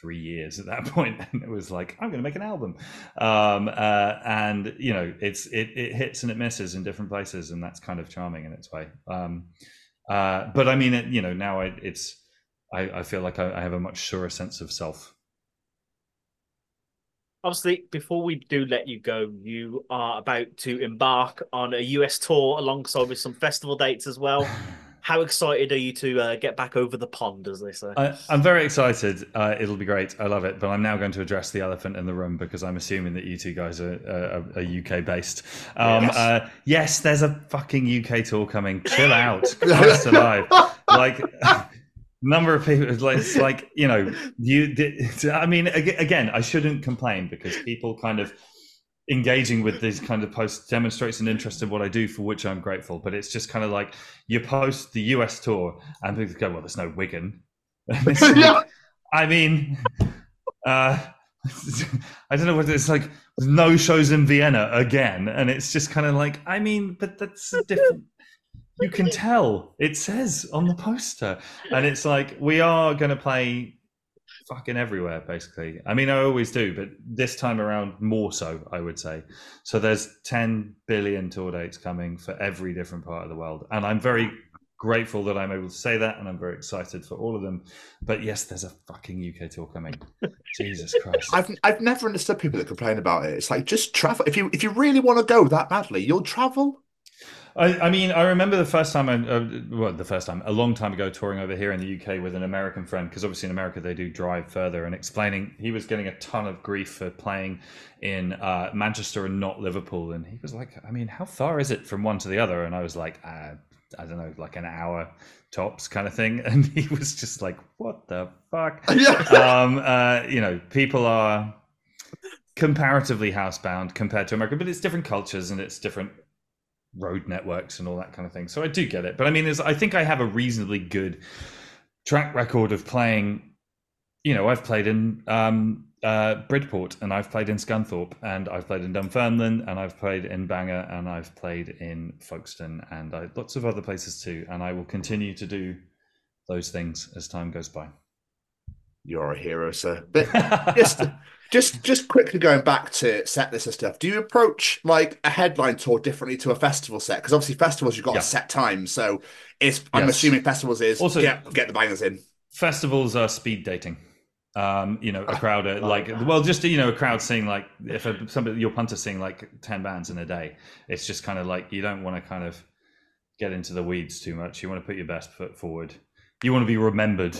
[SPEAKER 9] three years at that [LAUGHS] point, and it was like I'm going to make an album, um, uh, and you know it's it, it hits and it misses in different places, and that's kind of charming in its way. Um, uh, but I mean, it, you know, now I, it's I, I feel like I, I have a much surer sense of self.
[SPEAKER 7] Obviously, before we do let you go, you are about to embark on a US tour alongside with some festival dates as well. [LAUGHS] How excited are you to uh, get back over the pond, as they say?
[SPEAKER 9] I, I'm very excited. Uh, it'll be great. I love it. But I'm now going to address the elephant in the room because I'm assuming that you two guys are, are, are UK based. Um,
[SPEAKER 8] Yes.
[SPEAKER 9] Uh, yes, there's a fucking UK tour coming. Chill [LAUGHS] out. Christ alive. Like. [LAUGHS] Number of people, it's like, it's like you know, you. I mean, ag- again, I shouldn't complain because people kind of engaging with these kind of posts demonstrates an interest in what I do, for which I'm grateful. But it's just kind of like you post the US tour, and people go, "Well, there's no Wigan." And [LAUGHS] it's like,
[SPEAKER 8] Yeah.
[SPEAKER 9] I mean, uh, [LAUGHS] I don't know what it's like. No shows in Vienna again, and it's just kind of like, I mean, but that's a different. You can tell it says on the poster, and it's like we are going to play fucking everywhere, basically. I mean, I always do, but this time around more so, I would say. So there's 10 billion tour dates coming for every different part of the world, and I'm very grateful that I'm able to say that, and I'm very excited for all of them. But yes, there's a fucking UK tour coming. [LAUGHS] Jesus Christ!
[SPEAKER 8] I've I've never understood people that complain about it. It's like just travel. If you if you really want to go that badly, you'll travel.
[SPEAKER 9] I, I mean, I remember the first time I, uh, well, the first time, a long time ago, touring over here in the UK with an American friend, because obviously in America they do drive further, and explaining he was getting a ton of grief for playing in uh, Manchester and not Liverpool, and he was like, I mean, how far is it from one to the other? And I was like, uh, I don't know, like an hour tops kind of thing, [LAUGHS] and he was just like, what the fuck? [LAUGHS] Um, uh, you know, people are comparatively housebound compared to America, but it's different cultures and it's different road networks and all that kind of thing. So I do get it. But I mean, I think I have a reasonably good track record of playing. You know, I've played in um, uh, Bridport and I've played in Scunthorpe and I've played in Dunfermline and I've played in Bangor and I've played in Folkestone and I, lots of other places too. And I will continue to do those things as time goes by.
[SPEAKER 8] You're a hero, sir. But just [LAUGHS] just just quickly going back to set list and stuff. Do you approach like a headline tour differently to a festival set? Because obviously festivals you've got
[SPEAKER 9] Yeah.
[SPEAKER 8] a set time. So it's I'm
[SPEAKER 9] Yes.
[SPEAKER 8] assuming festivals is
[SPEAKER 9] Also-
[SPEAKER 8] get get the bangers in.
[SPEAKER 9] festivals are speed dating. Um, you know, a
[SPEAKER 8] Ah,
[SPEAKER 9] crowd are like, well, just you know, a crowd seeing like if a, somebody your punter seeing like ten bands in a day, it's just kind of like you don't want to kind of get into the weeds too much. You want to put your best foot forward. You want to be remembered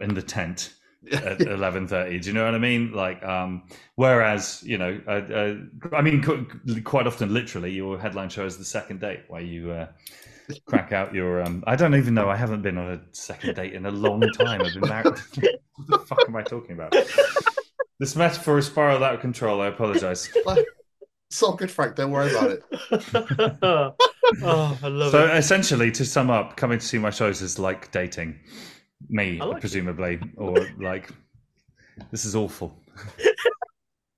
[SPEAKER 9] in the tent at eleven thirty. Do you know what I mean? Like, um, whereas you know, uh, uh, I mean, quite often, literally, your headline show is the second date where you. Uh, crack out your um i don't even know i haven't been on a second date in a long time i've been married [LAUGHS] what the fuck am i talking about this metaphor is spiraled out of control i apologize
[SPEAKER 8] It's all good, Frank. Don't worry about it. [LAUGHS]
[SPEAKER 7] oh, I love
[SPEAKER 9] so
[SPEAKER 7] it.
[SPEAKER 9] essentially to sum up coming to see my shows is like dating me
[SPEAKER 7] I like it.
[SPEAKER 9] presumably or [LAUGHS] like this is awful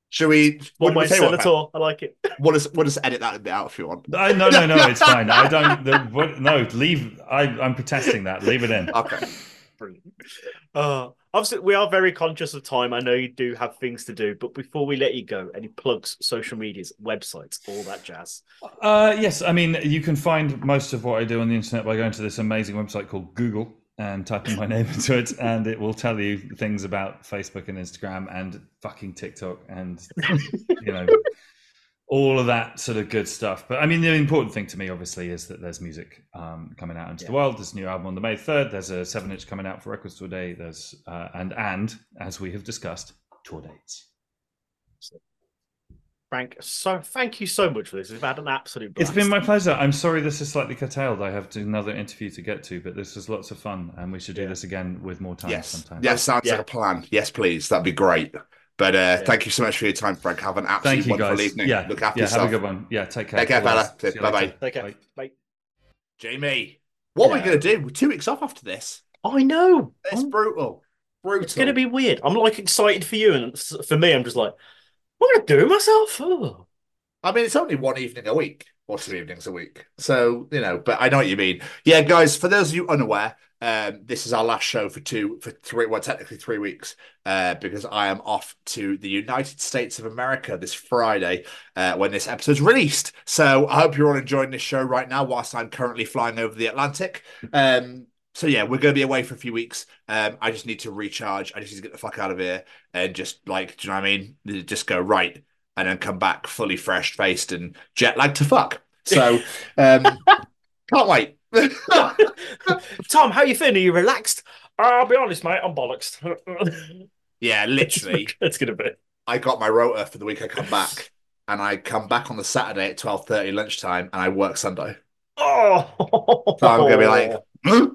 [SPEAKER 8] Should we?
[SPEAKER 7] One
[SPEAKER 8] what
[SPEAKER 7] way
[SPEAKER 8] do what-
[SPEAKER 7] senator. I like it. [LAUGHS]
[SPEAKER 8] We'll just, we'll just edit that bit out if you want.
[SPEAKER 9] I, no no no it's [LAUGHS] fine i don't the, what, no leave I, i'm protesting that leave it in
[SPEAKER 8] Okay.
[SPEAKER 7] Brilliant. Uh, obviously, we are very conscious of time. I know you do have things to do, but before we let you go, any plugs, social medias, websites, all that jazz?
[SPEAKER 9] Uh, yes, I mean you can find most of what I do on the internet by going to this amazing website called Google and typing my [LAUGHS] name into it, and it will tell you things about Facebook and Instagram and fucking TikTok and you know all of that sort of good stuff. But I mean, the important thing to me, obviously, is that there's music um, coming out into the world. There's a new album on the May third. There's a seven inch coming out for Record Store Day. There's uh, and and as we have discussed, tour dates.
[SPEAKER 7] Frank, so thank you so much for this. We've had an absolute blast.
[SPEAKER 9] It's been my pleasure. I'm sorry this is slightly curtailed. I have another interview to get to, but this was lots of fun, and we should do
[SPEAKER 7] Yeah.
[SPEAKER 9] this again with more time
[SPEAKER 8] Yes.
[SPEAKER 9] sometime.
[SPEAKER 8] Yes, sounds
[SPEAKER 7] Yeah.
[SPEAKER 8] like a plan. Yes, please. That'd be great. But uh, thank you so much for your time, Frank. Have an absolutely
[SPEAKER 9] Thank you,
[SPEAKER 8] wonderful
[SPEAKER 9] guys.
[SPEAKER 8] evening.
[SPEAKER 9] Yeah,
[SPEAKER 8] Look after
[SPEAKER 9] yeah.
[SPEAKER 8] yourself.
[SPEAKER 9] Have a good one. Yeah, take care.
[SPEAKER 8] Take care,
[SPEAKER 9] All the
[SPEAKER 8] fella.
[SPEAKER 9] best. See you
[SPEAKER 8] Bye-bye.
[SPEAKER 7] Take care.
[SPEAKER 9] Bye.
[SPEAKER 7] Bye.
[SPEAKER 8] Jamie, what are we going to do? We're two weeks off after this.
[SPEAKER 7] I know.
[SPEAKER 8] It's brutal. Brutal.
[SPEAKER 7] It's going to be weird. I'm like excited for you, and for me, I'm just like, what am I going to do myself? Oh.
[SPEAKER 8] I mean, it's only one evening a week or two evenings a week. So, you know, but I know what you mean. Yeah, guys, for those of you unaware, um, this is our last show for two, for three, well, technically three weeks, uh, because I am off to the United States of America this Friday uh, when this episode's released. So I hope you're all enjoying this show right now, whilst I'm currently flying over the Atlantic. Um, so yeah, we're going to be away for a few weeks. Um, I just need to recharge. I just need to get the fuck out of here and just like, do you know what I mean? Just go right and then come back fully fresh faced and jet lagged to fuck. So [LAUGHS] um, can't wait. [LAUGHS]
[SPEAKER 7] Tom, how you feeling? Are you relaxed? I'll be honest, mate. I'm bollocks. [LAUGHS]
[SPEAKER 8] yeah, literally.
[SPEAKER 7] It's gonna be.
[SPEAKER 8] I got my rota for the week I come back, and I come back on the Saturday at twelve thirty lunchtime, and I work Sunday.
[SPEAKER 7] Oh,
[SPEAKER 8] So I'm gonna be like, "Huh?"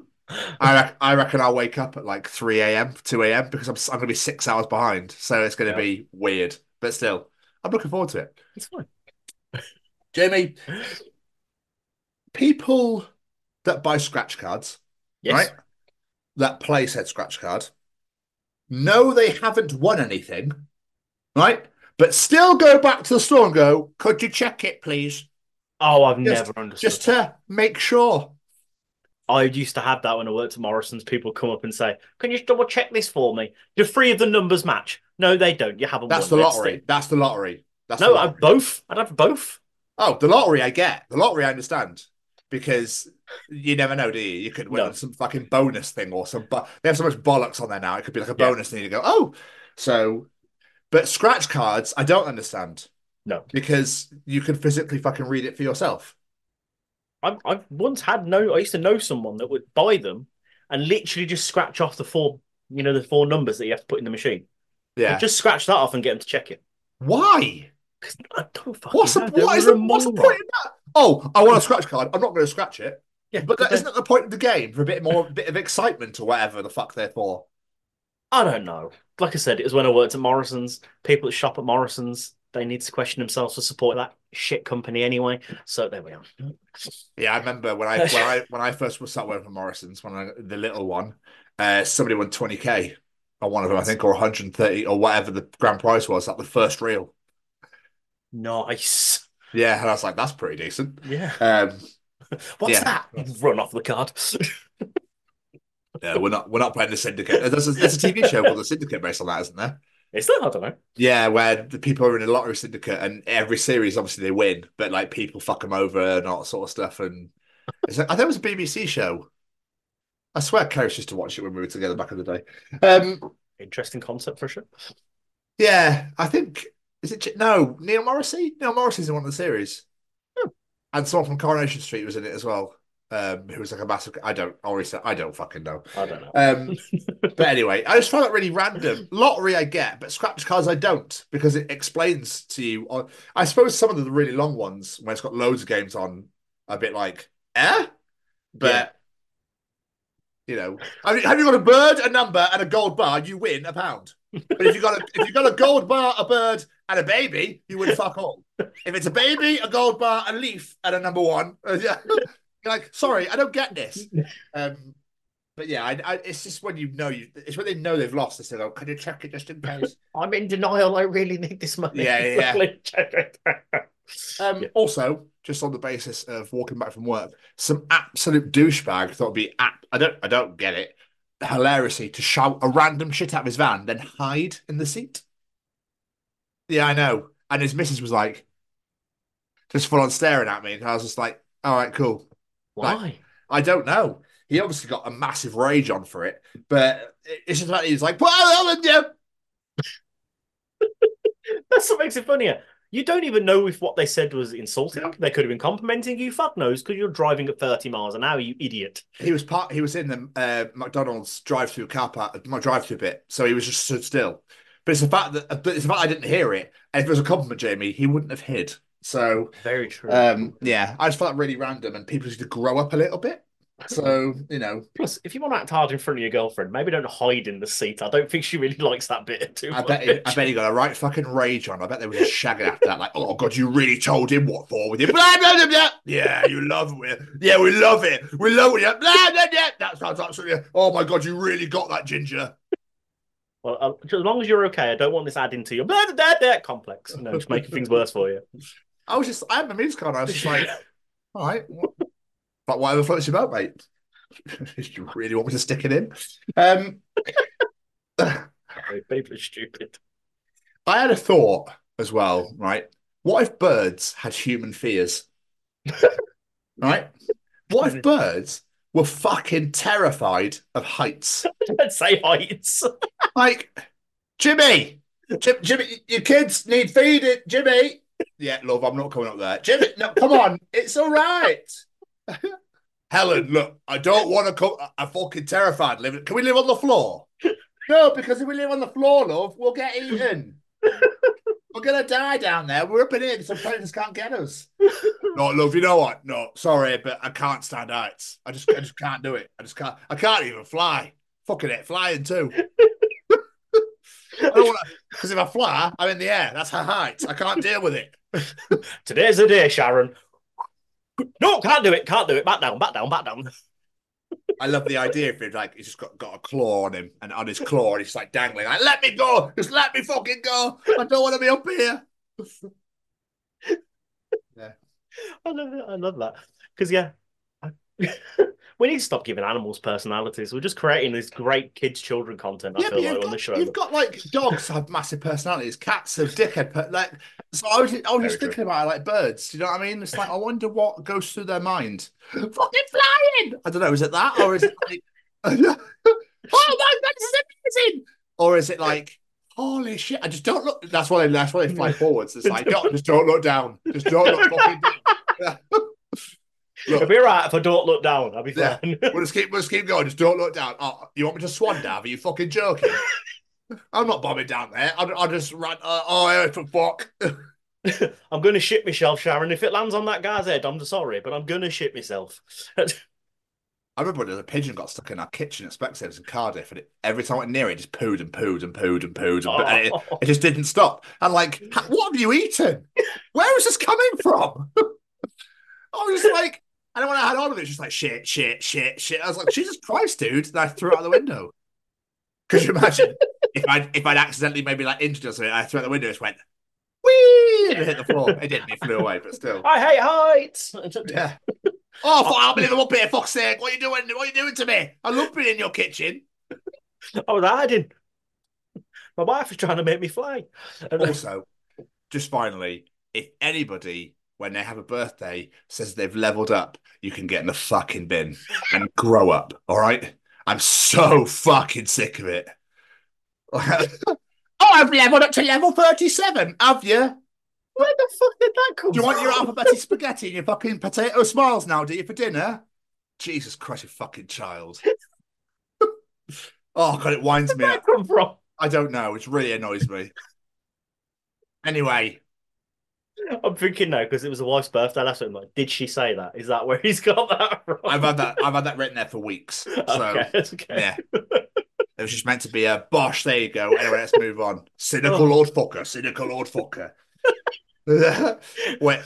[SPEAKER 8] I reckon, I reckon I'll wake up at like three a.m., two a.m. because I'm I'm gonna be six hours behind. So it's gonna
[SPEAKER 7] Yeah.
[SPEAKER 8] be weird, but still, I'm looking forward to it.
[SPEAKER 7] it's fine. [LAUGHS]
[SPEAKER 8] Jamie, people that buy scratch cards,
[SPEAKER 7] Yes.
[SPEAKER 8] right? That play said scratch card, know they haven't won anything, right? But still go back to the store and go, could you check it, please?
[SPEAKER 7] Oh, I've
[SPEAKER 8] Just-
[SPEAKER 7] never understood.
[SPEAKER 8] Just to make sure.
[SPEAKER 7] I used to have that when I worked at Morrison's. People come up and say, "Can you double check this for me? Do three of the numbers match?" No, they don't. You haven't.
[SPEAKER 8] That's the lottery. That's the lottery. That's
[SPEAKER 7] No,
[SPEAKER 8] the lottery.
[SPEAKER 7] both. I'd have both.
[SPEAKER 8] Oh, the lottery I get. The lottery I understand. Because you never know, do you? You could win
[SPEAKER 7] No.
[SPEAKER 8] some fucking bonus thing or some but they have so much bollocks on there now. It could be like a
[SPEAKER 7] Yeah.
[SPEAKER 8] bonus thing. You go, oh. So but scratch cards, I don't understand.
[SPEAKER 7] No.
[SPEAKER 8] Because you can physically fucking read it for yourself.
[SPEAKER 7] I've, I've once had no. I used to know someone that would buy them and literally just scratch off the four, you know, the four numbers that you have to put in the machine.
[SPEAKER 8] Yeah.
[SPEAKER 7] Just scratch that off and get them to check it.
[SPEAKER 8] Why?
[SPEAKER 7] 'Cause I don't fucking
[SPEAKER 8] What's the
[SPEAKER 7] know. They
[SPEAKER 8] what is the, what's the point in that? Oh, I want a scratch card. I'm not going to scratch it.
[SPEAKER 7] Yeah,
[SPEAKER 8] But that, isn't that the point of the game for a bit more a bit of excitement or whatever the fuck they're for?
[SPEAKER 7] I don't know. Like I said, it was when I worked at Morrison's. People that shop at Morrison's, they need to question themselves for support that shit company anyway. So there we are.
[SPEAKER 8] Yeah, I remember when I when I when I first was start working for Morrison's when I the little one, uh, somebody won twenty k on one of them, I think, or one hundred and thirty or whatever the grand prize was, like the first reel.
[SPEAKER 7] Nice.
[SPEAKER 8] Yeah, and I was like, that's pretty decent.
[SPEAKER 7] Yeah.
[SPEAKER 8] Um, [LAUGHS]
[SPEAKER 7] What's
[SPEAKER 8] Yeah.
[SPEAKER 7] that? Run off the card.
[SPEAKER 8] yeah, we're not we're not playing the syndicate. There's a, there's a TV show called the Syndicate based on that, isn't there?
[SPEAKER 7] Is that? I don't know.
[SPEAKER 8] Yeah, where the people are in a lottery syndicate, and every series obviously they win, but like people fuck them over and all that sort of stuff. And it's like, I think it was a BBC show. I swear, Kerry used to watch it when we were together back in the day. Um,
[SPEAKER 7] Interesting concept for sure.
[SPEAKER 8] Yeah, I think is it no Neil Morrissey? Neil Morrissey's in one of the series, and someone from Coronation Street was in it as well. Um, who was like a massive. I don't always. I don't fucking know.
[SPEAKER 7] I don't know.
[SPEAKER 8] Um, but anyway, I just found that really random. Lottery I get, but scratch cards I don't because it explains to you. On, I suppose some of the really long ones when it's got loads of games on, a bit like eh, but.
[SPEAKER 7] Yeah.
[SPEAKER 8] You know, I mean, have you got a bird, a number, and a gold bar? You win a pound. But if you got a if you got a gold bar, a bird, and a baby, you win fuck all. If it's a baby, a gold bar, a leaf, and a number one, uh, [LAUGHS] yeah. You're like, sorry, I don't get this. [LAUGHS] Um, but yeah, I, I, it's just when you know you, it's when they know they've lost. They say, "Oh, can you check it just in [LAUGHS] case?"
[SPEAKER 7] I'm in denial. I really need this money.
[SPEAKER 8] Yeah, yeah. [LAUGHS] Um,
[SPEAKER 7] Yeah.
[SPEAKER 8] Also, just on the basis of walking back from work, some absolute douchebag thought it'd be app. I don't, I don't get it. Hilariously to shout a random shit out of his van, then hide in the seat. Yeah, I know. And his missus was like, just full on staring at me, and I was just like, "All right, cool."
[SPEAKER 7] Why?
[SPEAKER 8] I don't know. He obviously got a massive rage on for it, but it's just like he's like, "Well, yeah." [LAUGHS]
[SPEAKER 7] That's what makes it funnier. You don't even know if what they said was insulting. They could have been complimenting you. Fuck knows, because you're driving at 30 miles an hour, you idiot.
[SPEAKER 8] He was part. He was in the uh, McDonald's drive-through car park, my drive-through bit, so he was just stood still. But it's the fact that, but it's the fact I didn't hear it. If it was a compliment, Jamie, he wouldn't have hid. So,
[SPEAKER 7] Very true.
[SPEAKER 8] um, yeah, I just felt really random, and people need to grow up a little bit. So, you know,
[SPEAKER 7] Plus, if you want to act hard in front of your girlfriend, maybe don't hide in the seat. I don't think she really [LAUGHS] likes that bit too
[SPEAKER 8] I
[SPEAKER 7] much.
[SPEAKER 8] bet, he, I bet he got a right fucking rage on. I bet they were just shagging after that, like, oh god, you really told him what for with you. Blah, blah, blah, blah. Yeah, you love it. Yeah, we love it. We love it. Blah, blah, blah. That sounds absolutely. Oh my god, you really got that ginger.
[SPEAKER 7] Well, uh, as long as you're okay, I don't want this adding to your blah, blah, blah, blah, complex. You know, just making things worse for you.
[SPEAKER 8] I was just, I had my music card. I was just like, [LAUGHS] all right, what, but whatever floats your boat, mate. [LAUGHS] you really want me to stick it in? Um, [LAUGHS]
[SPEAKER 7] People are stupid.
[SPEAKER 8] I had a thought as well, right? What if birds had human fears? right? What if birds were fucking terrified of heights?
[SPEAKER 7] Don't say heights.
[SPEAKER 8] Like, Jimmy, Jim, Jimmy, your kids need feeding. Jimmy, yeah, love, I'm not coming up there. Jimmy, no, come on, it's all right. [LAUGHS] Helen, look, I don't want to come. I'm fucking terrified. Living. Can we live on the floor? No, because if we live on the floor, love, we'll get eaten. [LAUGHS] We're gonna die down there. We're up in here. Some predators can't get us. no, love. You know what? No, sorry, but I can't stand heights. I just, I just can't do it. I just can't. I can't even fly. Fucking it, flying too. I don't want to, because if I fly, I'm in the air. That's her height. I can't deal with it. [LAUGHS]
[SPEAKER 7] Today's the day, Sharon. No, can't do it. Can't do it. Back down. Back down. Back down.
[SPEAKER 8] I love the idea if he's like he's just got, got a claw on him and on his claw and he's like dangling like let me go just let me fucking go I don't want to be up here [LAUGHS] yeah
[SPEAKER 7] I love it. I love that because yeah, [LAUGHS] we need to stop giving animals personalities. We're just creating this great kids' children content. I
[SPEAKER 8] yeah
[SPEAKER 7] feel like
[SPEAKER 8] you've
[SPEAKER 7] on the
[SPEAKER 8] got,
[SPEAKER 7] show.
[SPEAKER 8] you've got like dogs have massive personalities cats have dickhead per- like so I was, I was just
[SPEAKER 7] Very
[SPEAKER 8] thinking about it like birds you know what I mean it's like I wonder what goes through their mind [LAUGHS] fucking flying I don't know is it that or is it like [LAUGHS] oh my god this is amazing or is it like Holy shit! I just don't look. That's why they. That's why they fly [LAUGHS] forwards. It's like, God, just don't look down. Just don't look fucking down.
[SPEAKER 7] It'll be right if I don't look down. I'll be
[SPEAKER 8] Yeah.
[SPEAKER 7] fine.
[SPEAKER 8] We'll just keep, we'll just keep going. Just don't look down. Oh, you want me to swan dive? Are you fucking joking? [LAUGHS] I'm not bombing down there. I'll, I'll just run. Uh, oh, for fuck. [LAUGHS]
[SPEAKER 7] I'm going to shit myself, Sharon. If it lands on that guy's head, I'm sorry, but I'm going to shit myself. [LAUGHS]
[SPEAKER 8] I remember when a pigeon got stuck in our kitchen at Specsavers in Cardiff, and it, every time I went near it, it just pooed and pooed and pooed and pooed, and, and it,
[SPEAKER 7] Oh.
[SPEAKER 8] it just didn't stop. And like, what have you eaten? Where is this coming from? I was just like, and then when I had all of it, it's just like shit, shit, shit, shit. I was like, Jesus Christ, dude! And I threw it out the window. [LAUGHS] Could you imagine if I if I'd accidentally maybe like injured or something? I threw it out the window, it just went wee, and it hit the floor. It didn't. It flew away, but still.
[SPEAKER 7] I hate heights. [LAUGHS]
[SPEAKER 8] Yeah. Oh, fuck, I'll believe I'm up here, fuck's sake. What are you doing? What are you doing to me? I love being in your kitchen.
[SPEAKER 7] Oh, I was hiding. My wife was trying to make me fly. And
[SPEAKER 8] Also, just finally, if anybody, when they have a birthday, says they've leveled up, you can get in the fucking bin and grow up, all right? I'm so fucking sick of it. oh, [LAUGHS] I've leveled up to level 37, have you?
[SPEAKER 7] where the fuck did that come
[SPEAKER 8] Do you want your alphabetic spaghetti and your fucking potato smiles now, do you, for dinner? Jesus Christ, you fucking child. oh, God, it winds me
[SPEAKER 7] Where
[SPEAKER 8] up.
[SPEAKER 7] did that come from?
[SPEAKER 8] I don't know. It really annoys me. Anyway,
[SPEAKER 7] I'm thinking now because it was a wife's birthday last week. Like, did she say that? Is that where he's got that [LAUGHS] from?
[SPEAKER 8] I've had that. I've had that written there for weeks. So [LAUGHS]
[SPEAKER 7] okay, okay.
[SPEAKER 8] yeah, it was just meant to be a bosh. There you go. Anyway, let's move on. [LAUGHS] Cynical old fucker. Cynical old fucker. Wait,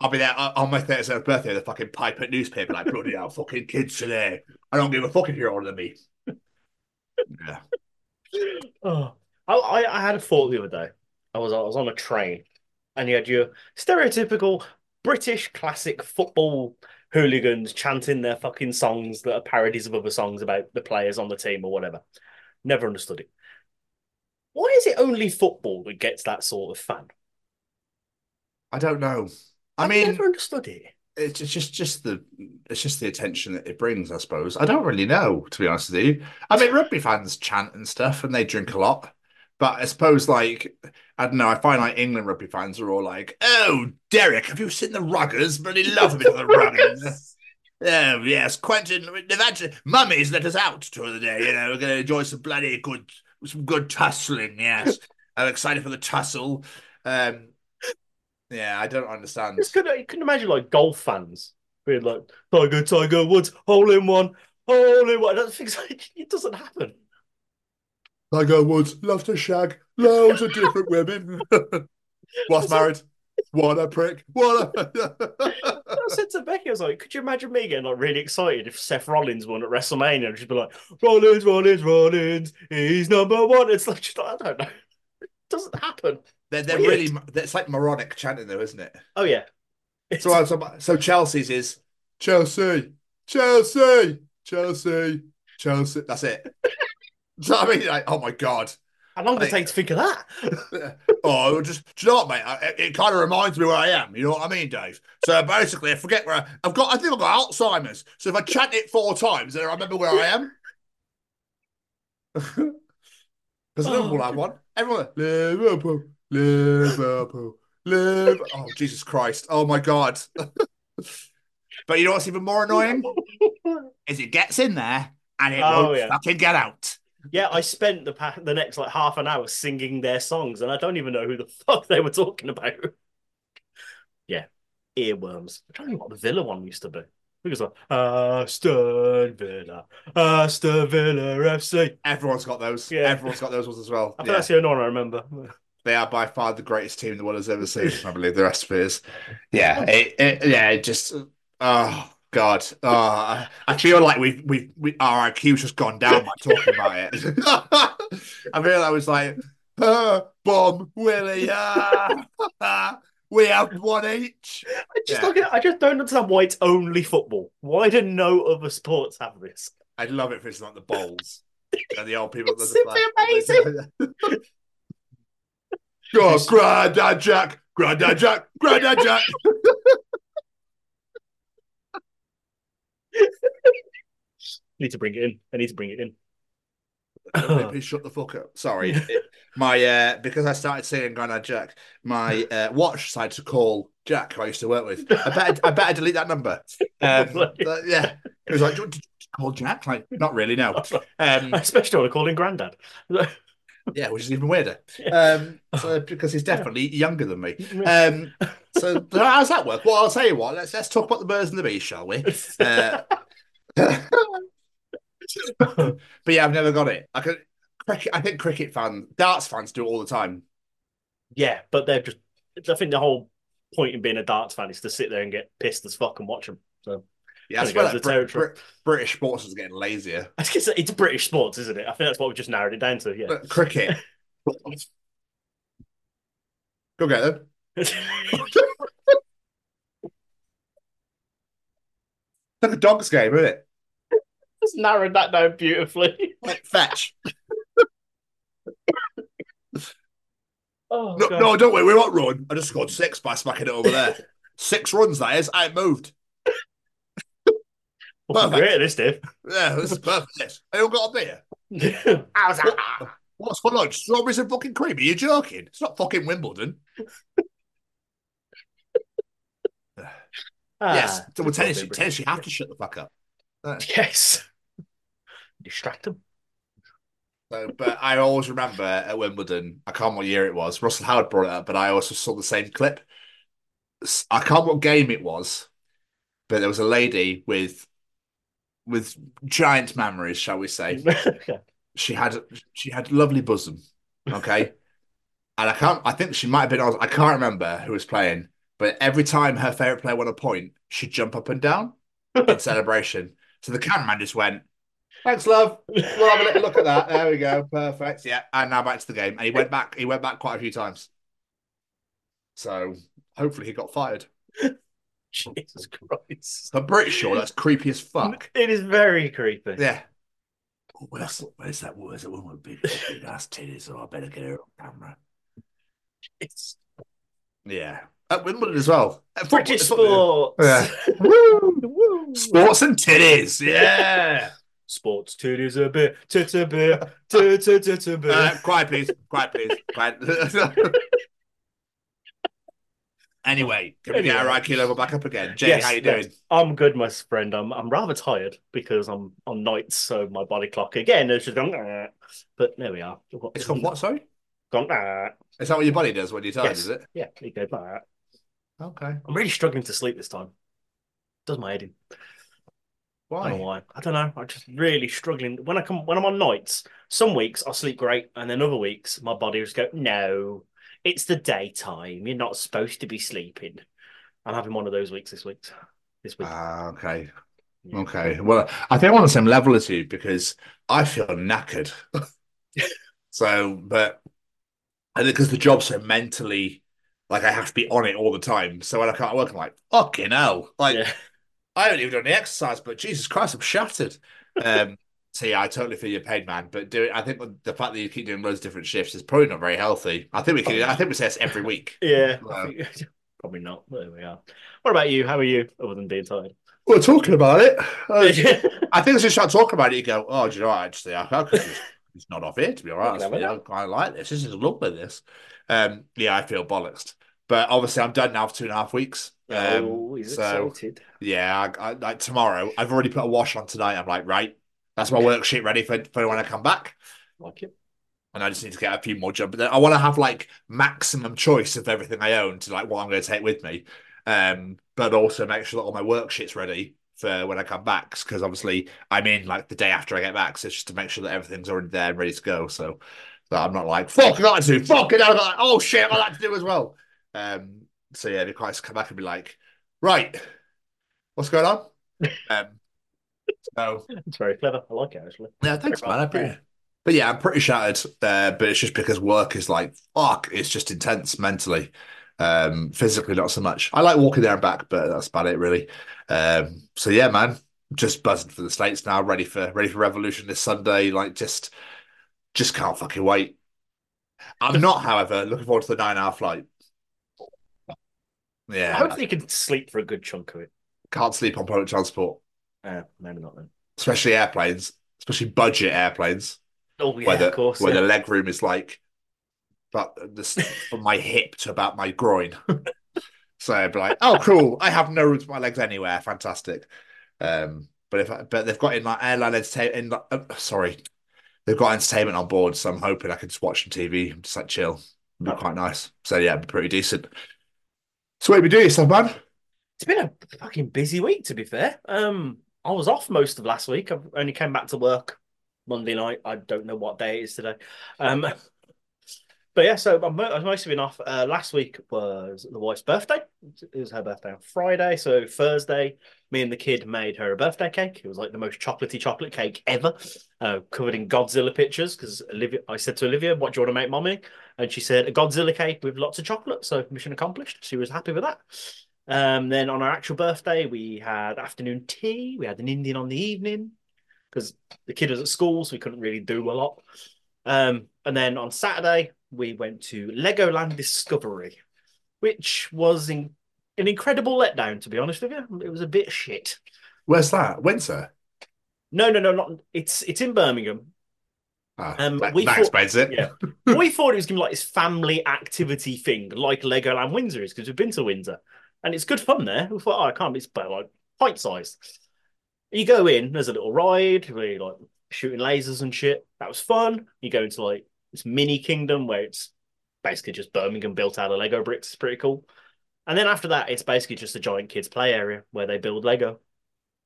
[SPEAKER 8] I'll be there on my 37th birthday. The fucking pipe at newspaper like bloody hell, fucking kids today. I don't give a fuck if you're older than me. Yeah.
[SPEAKER 7] Oh, I, I I had a thought the other day. I was I was on a train, and you had your stereotypical British classic football hooligans chanting their fucking songs that are parodies of other songs about the players on the team or whatever. Never understood it. Why is it only football that gets that sort of fan?
[SPEAKER 8] I don't know. I
[SPEAKER 7] I've
[SPEAKER 8] mean,
[SPEAKER 7] never understood it.
[SPEAKER 8] it's it's just just the it's just the attention that it brings, I suppose. I don't really know, to be honest with you. I mean, rugby fans chant and stuff, and they drink a lot. But I suppose, like, I don't know. I find like England rugby fans are all like, "Oh, Derek, have you seen the Ruggers? Bloody love a bit of the [LAUGHS] Ruggers." Oh yes, Quentin. They've actually, Mummy's let us out to the day. You know, we're going to enjoy some bloody good, some good tussling. Yes, [LAUGHS] I'm excited for the tussle. Um, yeah, I don't understand.
[SPEAKER 7] Just couldn't, you couldn't imagine like golf fans being like Tiger, Tiger Woods, hole in one, hole in one. That's things like it doesn't happen.
[SPEAKER 8] Tiger Woods loves to shag loads of different women. [LAUGHS] Was married. What a prick. What a. [LAUGHS]
[SPEAKER 7] I said to Becky, I was like, could you imagine me getting like really excited if Seth Rollins won at WrestleMania and she'd be like, Rollins, Rollins, Rollins, he's number one. It's like, just, I don't know. It doesn't happen.
[SPEAKER 8] they're they're
[SPEAKER 7] Weird.
[SPEAKER 8] really. It's like moronic chanting, though, isn't it?
[SPEAKER 7] Oh yeah. It's,
[SPEAKER 8] So, so, so Chelsea's is Chelsea, Chelsea, Chelsea, Chelsea. That's it. [LAUGHS] [LAUGHS] so I mean, like, oh my god.
[SPEAKER 7] How long did it take to think of that?
[SPEAKER 8] oh, just do you know what, mate? I, it kind of reminds me where I am. You know what I mean, Dave? So basically, I forget where I, I've got. I think I've got Alzheimer's. So if I chant it four times, then I remember where I am. Because Liverpool have one. Everyone, Liverpool, Liverpool, Liverpool. Oh Jesus Christ! Oh my God! [LAUGHS] but you know what's even more annoying [LAUGHS] is it gets in there and it
[SPEAKER 7] Oh,
[SPEAKER 8] won't
[SPEAKER 7] yeah.
[SPEAKER 8] fucking get out.
[SPEAKER 7] Yeah, I spent the pa- the next like half an hour singing their songs, and I don't even know who the [LAUGHS] fuck they were talking about. yeah, earworms. I don't know what the Villa one used to be. It was like Aston Villa, Aston Villa FC.
[SPEAKER 8] Everyone's got those.
[SPEAKER 7] Yeah.
[SPEAKER 8] Everyone's got those ones as well.
[SPEAKER 7] I think
[SPEAKER 8] Yeah.
[SPEAKER 7] that's the only one I remember.
[SPEAKER 8] They are by far the greatest team the world has ever seen. I believe the rest of it is. [LAUGHS] Yeah, it, it, yeah, it just oh god, oh, I- feel like we've we we our IQ's just gone down by talking about it. [LAUGHS] I feel I was like, uh, bomb Willie, ah, we have one each.
[SPEAKER 7] I just
[SPEAKER 8] Yeah.
[SPEAKER 7] I just don't understand why it's only football. Why do no other sports have this?
[SPEAKER 8] I'd love it if it's not the bowls. [LAUGHS] And the old people.
[SPEAKER 7] It's simply
[SPEAKER 8] like- [LAUGHS] Go Grandad Jack, Grandad Jack, Grandad Jack.
[SPEAKER 7] Need to bring it in. I need to bring it in. [LAUGHS]
[SPEAKER 8] Please shut the fuck up. Sorry. [LAUGHS] It- my uh because I started saying Grandad Jack, my uh, watch decided to call Jack, who I used to work with. I better I better delete that number. Um, [LAUGHS] but, yeah. It was like, do you want to call Jack? Like, not really, no. Um,
[SPEAKER 7] I especially want to call him Grandad.
[SPEAKER 8] Yeah, which is even weirder. Um, so [LAUGHS] because he's definitely younger than me. [LAUGHS] Um, so how does that work? Well, I'll tell you what. Let's let's talk about the birds and the bees, shall we? [LAUGHS] Uh, but yeah, I've never got it. I can cricket. I think cricket fans, darts fans, do it all the time.
[SPEAKER 7] yeah, but they're just. I think the whole point in being a darts fan is to sit there and get pissed as fuck and watch them. So
[SPEAKER 8] Yeah,
[SPEAKER 7] Kinda
[SPEAKER 8] swear that Brit-
[SPEAKER 7] territory.
[SPEAKER 8] Brit- British sports is getting lazier.
[SPEAKER 7] I guess it's British sports, isn't it? I think that's what we've just narrowed it down to. Yeah.
[SPEAKER 8] But cricket. [LAUGHS] Go get them. [LAUGHS] It's like a dogs game, isn't it? [LAUGHS]
[SPEAKER 7] just narrowed that down beautifully.
[SPEAKER 8] Like fetch.
[SPEAKER 7] Oh,
[SPEAKER 8] No,
[SPEAKER 7] God.
[SPEAKER 8] no, don't worry. We won't run. I just scored six by smacking it over there. six runs, that is. I moved.
[SPEAKER 7] Well,
[SPEAKER 8] perfect.
[SPEAKER 7] great this, Dave.
[SPEAKER 8] Yeah, this is perfect. I don't got a beer.
[SPEAKER 7] How's
[SPEAKER 8] What- What's for lunch? Strawberries and fucking cream? Are you joking? It's not fucking Wimbledon. yes. So with tennis, tennis, you have to shut the fuck up. Uh,
[SPEAKER 7] Yes. [LAUGHS] Distract them.
[SPEAKER 8] So, but I always remember at Wimbledon, I can't remember what year it was. Russell Howard brought it up, but I also saw the same clip. I can't remember what game it was, but there was a lady with with giant memories, shall we say. [LAUGHS] She had she had lovely bosom, okay, [LAUGHS] and I can't. I think she might have been. on- I can't remember who was playing, but every time her favorite player won a point, she'd jump up and down in [LAUGHS] celebration. So the cameraman just went, "Thanks, love. We'll have a little look at that. There we go. Perfect. Yeah. And now back to the game. And he went back. He went back quite a few times. So hopefully he got fired.
[SPEAKER 7] Jesus Christ.
[SPEAKER 8] I'm pretty sure that's creepy as fuck.
[SPEAKER 7] It is very creepy.
[SPEAKER 8] Yeah. Oh, where's, where's that? Where's that woman with big, big ass titties? So I better get her on camera.
[SPEAKER 7] It's
[SPEAKER 8] Yeah. At Wimbledon as well. At
[SPEAKER 7] British
[SPEAKER 8] football-
[SPEAKER 7] sports.
[SPEAKER 8] Yeah. [LAUGHS] Woo! Sports and titties. Yeah.
[SPEAKER 7] Sports titties a bit, tits a bit, tit tit tit a bit.
[SPEAKER 8] Uh, quiet, please. Quiet, please. Quiet. [LAUGHS] anyway, can we get our
[SPEAKER 7] Anyway.
[SPEAKER 8] IQ level back up again? Jay,
[SPEAKER 7] Yes,
[SPEAKER 8] how you doing?
[SPEAKER 7] I'm good, my friend. I'm I'm rather tired because I'm on nights, so my body clock again is just going. "Ah." But there we are.
[SPEAKER 8] It's called what, sorry?
[SPEAKER 7] Gone. "Ah."
[SPEAKER 8] Is that what your body does when you're tired,
[SPEAKER 7] Yes.
[SPEAKER 8] is it?
[SPEAKER 7] Yeah, it goes. "Ah."
[SPEAKER 8] Okay.
[SPEAKER 7] I'm really struggling to sleep this time. Does my head in. I don't know
[SPEAKER 8] Why?
[SPEAKER 7] why. I don't know. I'm just really struggling. When I come when I'm on nights, some weeks I'll sleep great, and then other weeks my body will just go, No, it's the daytime. You're not supposed to be sleeping. I'm having one of those weeks this week. This week.
[SPEAKER 8] Ah, okay.
[SPEAKER 7] Yeah.
[SPEAKER 8] Okay. Well, I think I'm on the same level as you because I feel knackered. [LAUGHS] so, but I think because the job's so mentally, like I have to be on it all the time. So when I can't work, I'm like, fucking hell. Like,
[SPEAKER 7] Yeah.
[SPEAKER 8] I haven't even done the exercise, but Jesus Christ, I'm shattered. Um, so yeah, I totally feel your pain, man. But do I think the fact that you keep doing loads of different shifts is probably not very healthy. I think we can. I think we say this every week. [LAUGHS]
[SPEAKER 7] Yeah, think- [LAUGHS] probably not. But there we are. What about you? How are you, other than being tired?
[SPEAKER 8] We're talking about it. [LAUGHS] I think as you start talking about it, you go, "Oh, do you know what? Actually, I, I could just, it's not off here to be all right.
[SPEAKER 7] I, have a
[SPEAKER 8] I quite like this. This is lovely. This, um, yeah, I feel bollocksed. But obviously, I'm done now for two and a half weeks. Um,
[SPEAKER 7] oh,
[SPEAKER 8] so
[SPEAKER 7] excited.
[SPEAKER 8] yeah, I, I, like tomorrow, I've already put a wash on tonight. I'm like, right, that's my worksheet ready for, for when I come back.
[SPEAKER 7] Like it.
[SPEAKER 8] And I just need to get a few more jobs. But then I want to have like maximum choice of everything I own to like what I'm going to take with me. Um, but also make sure that all my worksheet's ready for when I come back. Because obviously I'm in like the day after I get back. So it's just to make sure that everything's already there and ready to go. So that I'm not like, fuck, I got to do, fuck it, I got oh shit, I got that to do as well. Um, so yeah, it'd be quite nice to come back and be like, right, what's going on? [LAUGHS] Um, so
[SPEAKER 7] It's very clever. I like it actually.
[SPEAKER 8] yeah, thanks,
[SPEAKER 7] Very
[SPEAKER 8] man. I appreciate. But yeah, I'm pretty shattered. Uh, but it's just because work is like fuck. It's just intense mentally. Um, physically not so much. I like walking there and back, but that's about it really. Um, so yeah, man, just buzzing for the states now. Ready for ready for Revolution this Sunday. Like just just can't fucking wait. I'm not, however, looking forward to the nine hour flight. Yeah,
[SPEAKER 7] Hopefully you can sleep for a good chunk of it.
[SPEAKER 8] can't sleep on public transport,
[SPEAKER 7] Uh, maybe not then.
[SPEAKER 8] especially airplanes, especially budget airplanes.
[SPEAKER 7] Oh yeah,
[SPEAKER 8] where the,
[SPEAKER 7] of course.
[SPEAKER 8] where
[SPEAKER 7] yeah.
[SPEAKER 8] the leg room is like but this from my hip to about my groin. [LAUGHS] so I'd be like, oh cool, I have no room for my legs anywhere. Fantastic. Um but if I, but they've got in like airline entertainment in uh, sorry. They've got entertainment on board, so I'm hoping I can just watch some TV and just like chill. It'd be quite nice. So yeah, it'd be pretty decent. So what do we do yourself, man?
[SPEAKER 7] It's been a fucking busy week, to be fair. Um, I was off most of last week. I only came back to work Monday night. I don't know what day it is today. Um, [LAUGHS] but yeah, so I've mostly been off. Uh, last week was the wife's birthday. It was her birthday on Friday. So Thursday, me and the kid made her a birthday cake. It was like the most chocolatey chocolate cake ever, uh, covered in Godzilla pictures. Because Olivia, I said to Olivia, "What do you want to make, mommy?" And she said, "A Godzilla cake with lots of chocolate." So mission accomplished. She was happy with that. Um, then on our actual birthday, we had afternoon tea. We had an Indian on the evening because the kid was at school, so we couldn't really do a lot. Um, and then on Saturday, we went to Legoland Discovery, which was in, an incredible letdown, to be honest with you. It was a bit shit.
[SPEAKER 8] Where's that? Windsor?
[SPEAKER 7] No, no, no, not it's it's in Birmingham.
[SPEAKER 8] Ah,
[SPEAKER 7] Um,
[SPEAKER 8] that,
[SPEAKER 7] we
[SPEAKER 8] that
[SPEAKER 7] thought-
[SPEAKER 8] explains it.
[SPEAKER 7] Yeah. [LAUGHS] we thought it was going to be like this family activity thing, like Legoland Windsor is, because we've been to Windsor and it's good fun there. We thought, oh, I can't it's about like pint sized. You go in, there's a little ride where you're like shooting lasers and shit. That was fun. You go into like this mini kingdom where it's basically just Birmingham built out of Lego bricks. It's pretty cool. And then after that, it's basically just a giant kids' play area where they build Lego.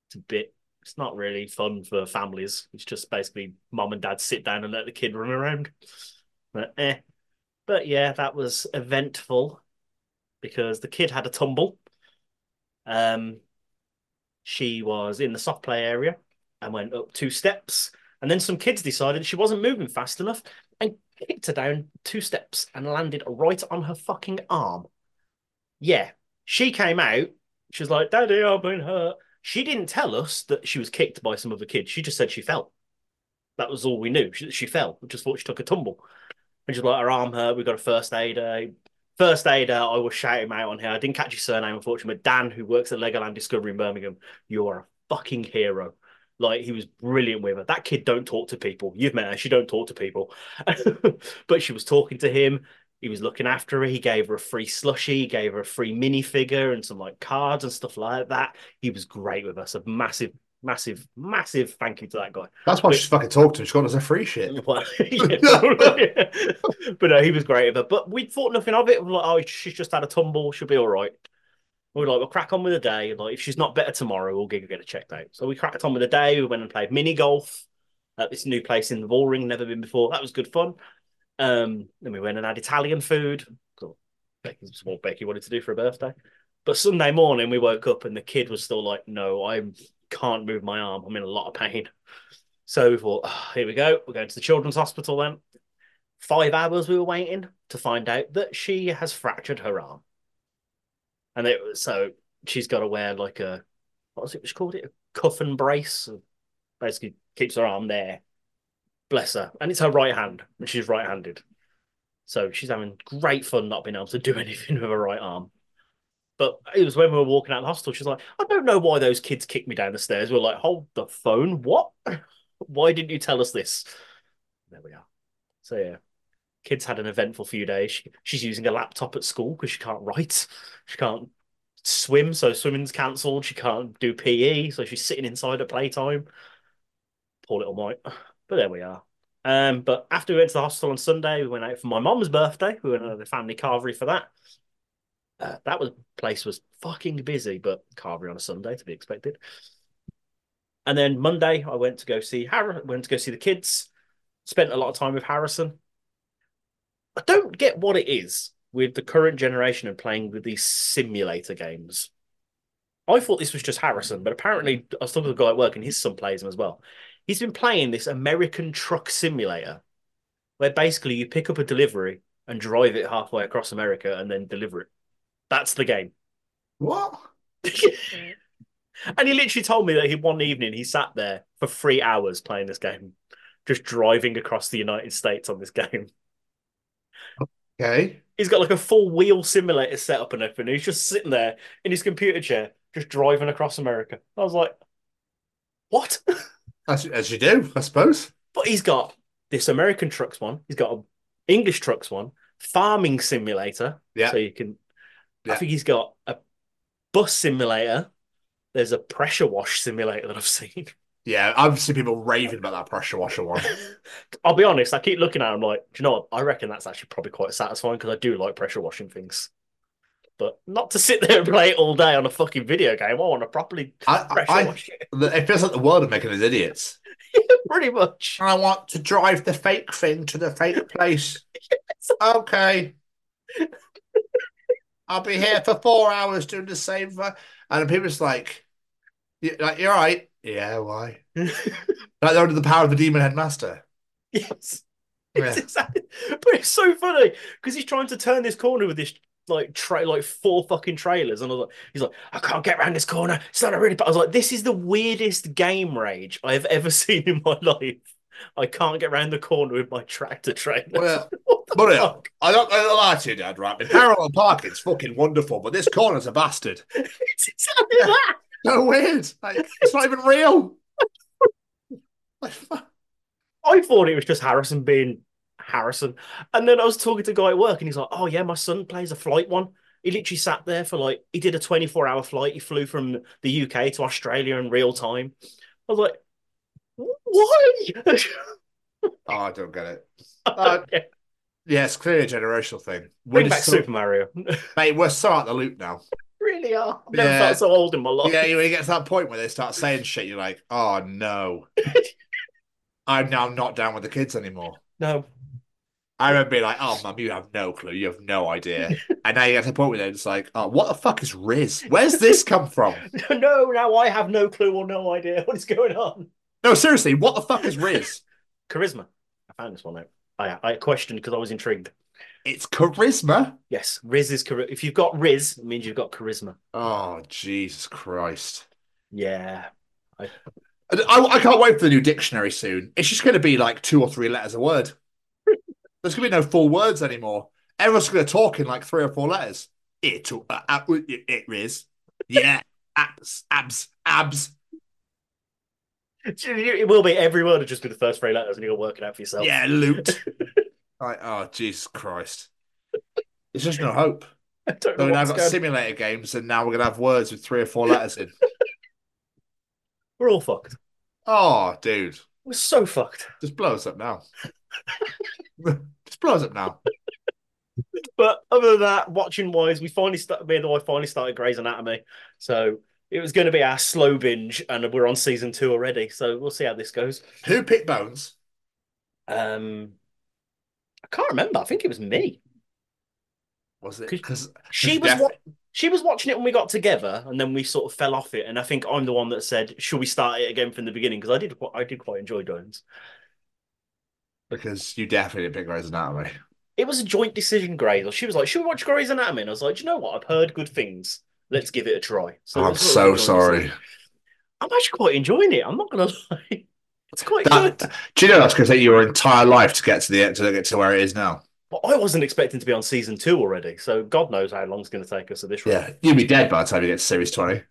[SPEAKER 7] It's a bit, it's not really fun for families. It's just basically mom and dad sit down and let the kid run around. But eh. But yeah, that was eventful because the kid had a tumble. Um, she was in the soft play area and went up two steps, and then some kids decided she wasn't moving fast enough and kicked her down two steps and landed right on her fucking arm. Yeah, she came out. She was like, "Daddy, I've been hurt." She didn't tell us that she was kicked by some other kid. She just said she fell. That was all we knew. She, she fell. We just thought she took a tumble. And she's like, her arm hurt. We've got a first aider. First aider, I will shout him out on here. I didn't catch his surname, unfortunately. But Dan, who works at Legoland Discovery in Birmingham, you are a fucking hero. Like he was brilliant with her. That kid don't talk to people. You've met her. She don't talk to people. [LAUGHS] but she was talking to him. He was looking after her. He gave her a free slushie. He gave her a free minifigure and some like cards and stuff like that. He was great with us. A massive, massive, massive thank you to that guy.
[SPEAKER 8] That's why
[SPEAKER 7] But-
[SPEAKER 8] she's fucking talked to him. She's got us a free shit. [LAUGHS]
[SPEAKER 7] Well, yeah, [LAUGHS] but no, he was great. But we thought nothing of it. We were like, oh, she's just had a tumble. She'll be all right. We were like, we'll crack on with the day. Like, if she's not better tomorrow, we'll get, get her checked out. So we cracked on with the day. We went and played mini golf at this new place in the Bullring, never been before. That was good fun. Um, then we went and had Italian food. So Becky, it's what Becky wanted to do for her birthday. But Sunday morning, we woke up and the kid was still like, no, I can't move my arm. I'm in a lot of pain. So we thought, "Ah, here we go. We're going to the children's hospital then. Five hours we were waiting to find out that she has fractured her arm. And it was so she's got to wear like a what was it? Which called it a cuff and brace, basically keeps her arm there. Bless her. And it's her right hand, and she's right handed. So she's having great fun not being able to do [LAUGHS] anything with her right arm. But it was when we were walking out of the hostel, she's like, I don't know why those kids kicked me down the stairs. We are like, hold the phone. What? [LAUGHS] why didn't you tell us this? There we are. So yeah. Kids had an eventful few days. She, she's using a laptop at school because she can't write. She can't swim, so swimming's cancelled. She can't do PE, so she's sitting inside at playtime. Poor little mite. But there we are. Um, but after we went to the hostel on Sunday, we went out for my mom's birthday. We went to the family carvery for that. Uh, that was place was fucking busy, but carvery on a Sunday to be expected. And then Monday, I went to go see Harry. Went to go see the kids. Spent a lot of time with Harrison. I don't get what it is with the current generation and playing with these simulator games. I thought this was just Harrison, but apparently I was talking to the guy at work and his son plays them as well. He's been playing this American truck simulator where basically you pick up a delivery and drive it halfway across America and then deliver it. That's the game.
[SPEAKER 8] What? [LAUGHS]
[SPEAKER 7] and he literally told me that he one evening he sat there for three hours playing this game, just driving across the United States on this game.
[SPEAKER 8] Okay.
[SPEAKER 7] He's got like a full wheel simulator set up and everything. He's just sitting there in his computer chair, just driving across America. I was like, what? [LAUGHS]
[SPEAKER 8] As, as you do, I suppose.
[SPEAKER 7] But he's got this American trucks one. He's got an English trucks one, farming simulator.
[SPEAKER 8] Yeah.
[SPEAKER 7] So you can. I think he's got a bus simulator. There's a pressure wash simulator that I've seen. [LAUGHS]
[SPEAKER 8] Yeah, I've seen people raving about that pressure washer one. [LAUGHS]
[SPEAKER 7] I'll be honest. I keep looking at him like, do you know what? I reckon that's actually probably quite satisfying because I do like pressure washing things. But not to sit there and play it all day on a fucking video game. I want to properly
[SPEAKER 8] I,
[SPEAKER 7] pressure
[SPEAKER 8] I,
[SPEAKER 7] wash it.
[SPEAKER 8] It feels like the world are making us idiots. [LAUGHS]
[SPEAKER 7] yeah, Pretty much.
[SPEAKER 8] I want to drive the fake thing to the fake place. Okay. I'll be here for four hours doing the same. For... And people's like, "You- like, you're right. Yeah, why? [LAUGHS] like they're under the power of the demon headmaster.
[SPEAKER 7] Yes.
[SPEAKER 8] Yeah.
[SPEAKER 7] It's exactly, but it's so funny because he's trying to turn this corner with this like tra- like four fucking trailers, and I was like, he's like, I can't get around this corner. It's not a really. But I was like, this is the weirdest game rage I've ever [LAUGHS] seen in my life. I can't get around the corner with my tractor trailer.
[SPEAKER 8] Well, [LAUGHS] But uh,
[SPEAKER 7] fuck?
[SPEAKER 8] I don't, I don't lie to you, Dad, right? In parallel parking's fucking wonderful, but this corner's a bastard. [LAUGHS]
[SPEAKER 7] It's exactly that.
[SPEAKER 8] So weird. Like, it's not even real. [LAUGHS]
[SPEAKER 7] I thought it was just Harrison being Harrison. And then I was talking to a guy at work and he's like, Oh, yeah, my son plays a flight one. He literally sat there for like, he did a 24 hour flight. He flew from the UK to Australia in real time. I was like, Why? [LAUGHS]
[SPEAKER 8] Oh, I don't get it. [LAUGHS] Uh,
[SPEAKER 7] Yeah.
[SPEAKER 8] yeah, it's clearly a generational thing.
[SPEAKER 7] Bring
[SPEAKER 8] We're
[SPEAKER 7] back
[SPEAKER 8] so-
[SPEAKER 7] Super Mario. [LAUGHS]
[SPEAKER 8] Mate, we're so out the loop now.
[SPEAKER 7] really are. I've never
[SPEAKER 8] Yeah.
[SPEAKER 7] felt so old in my life.
[SPEAKER 8] Yeah, when you get to that point where they start saying shit, you're like, oh no. I'm now not down with the kids anymore.
[SPEAKER 7] No.
[SPEAKER 8] I remember being like, oh, mum, you have no clue. You have no idea. and now you get to the point where it's like, oh, what the fuck is Riz? Where's this come from?
[SPEAKER 7] no, now I have no clue or no idea what is going on.
[SPEAKER 8] No, seriously, what the fuck is Riz? [LAUGHS]
[SPEAKER 7] Charisma. I found this one out. I, I questioned because I was intrigued.
[SPEAKER 8] It's charisma.
[SPEAKER 7] Yes, Riz is charisma. If you've got Riz, it means you've got charisma.
[SPEAKER 8] Oh, Jesus Christ.
[SPEAKER 7] Yeah.
[SPEAKER 8] I, I, I can't wait for the new dictionary soon. It's just going to be like two or three letters a word. [LAUGHS] There's going to be no full words anymore. Everyone's going to talk in like three or four letters. It, uh, uh, it, it is. Yeah. [LAUGHS] Abs, abs, abs.
[SPEAKER 7] It will be every word will just be the first three letters and you'll work it out for yourself.
[SPEAKER 8] Yeah, loot. [LAUGHS] like, oh, Jesus Christ. There's just no hope.
[SPEAKER 7] I don't
[SPEAKER 8] So
[SPEAKER 7] know
[SPEAKER 8] we now got
[SPEAKER 7] going
[SPEAKER 8] simulator games, and now we're going to have words with three or four letters in. [LAUGHS]
[SPEAKER 7] We're all fucked.
[SPEAKER 8] Oh, dude.
[SPEAKER 7] We're so fucked.
[SPEAKER 8] Just blow us up now. [LAUGHS] just blow us up now.
[SPEAKER 7] But other than that, watching wise, we finally started, me and the wife finally started Grey's Anatomy. So it was going to be our slow binge, and we're on season two already. So we'll see how this goes.
[SPEAKER 8] Who picked Bones?
[SPEAKER 7] Um, I can't remember. I think it was me.
[SPEAKER 8] Was it? Because
[SPEAKER 7] She was wa- she was watching it when we got together, and then we sort of fell off it. And I think I'm the one that said, "Should we start it again from the beginning?" Because I did, I did quite enjoy Bones.
[SPEAKER 8] because you definitely didn't pick Grey's Anatomy.
[SPEAKER 7] It was a joint decision, Grey's. Or she was like, "Should we watch Grey's Anatomy?" And I was like, "Do "You know what? I've heard good things. Let's give it a try." So
[SPEAKER 8] I'm so
[SPEAKER 7] we're doing this
[SPEAKER 8] sorry.
[SPEAKER 7] I'm actually quite enjoying it. I'm not gonna [LAUGHS] lie. It's quite
[SPEAKER 8] That-
[SPEAKER 7] good.
[SPEAKER 8] Do you know that's going to take your entire life to get to the end to get to where it is now?
[SPEAKER 7] But I wasn't expecting to be on season two already, so God knows how long it's going to take us at this rate.
[SPEAKER 8] Yeah, you'll be dead by the time you get to series twenty.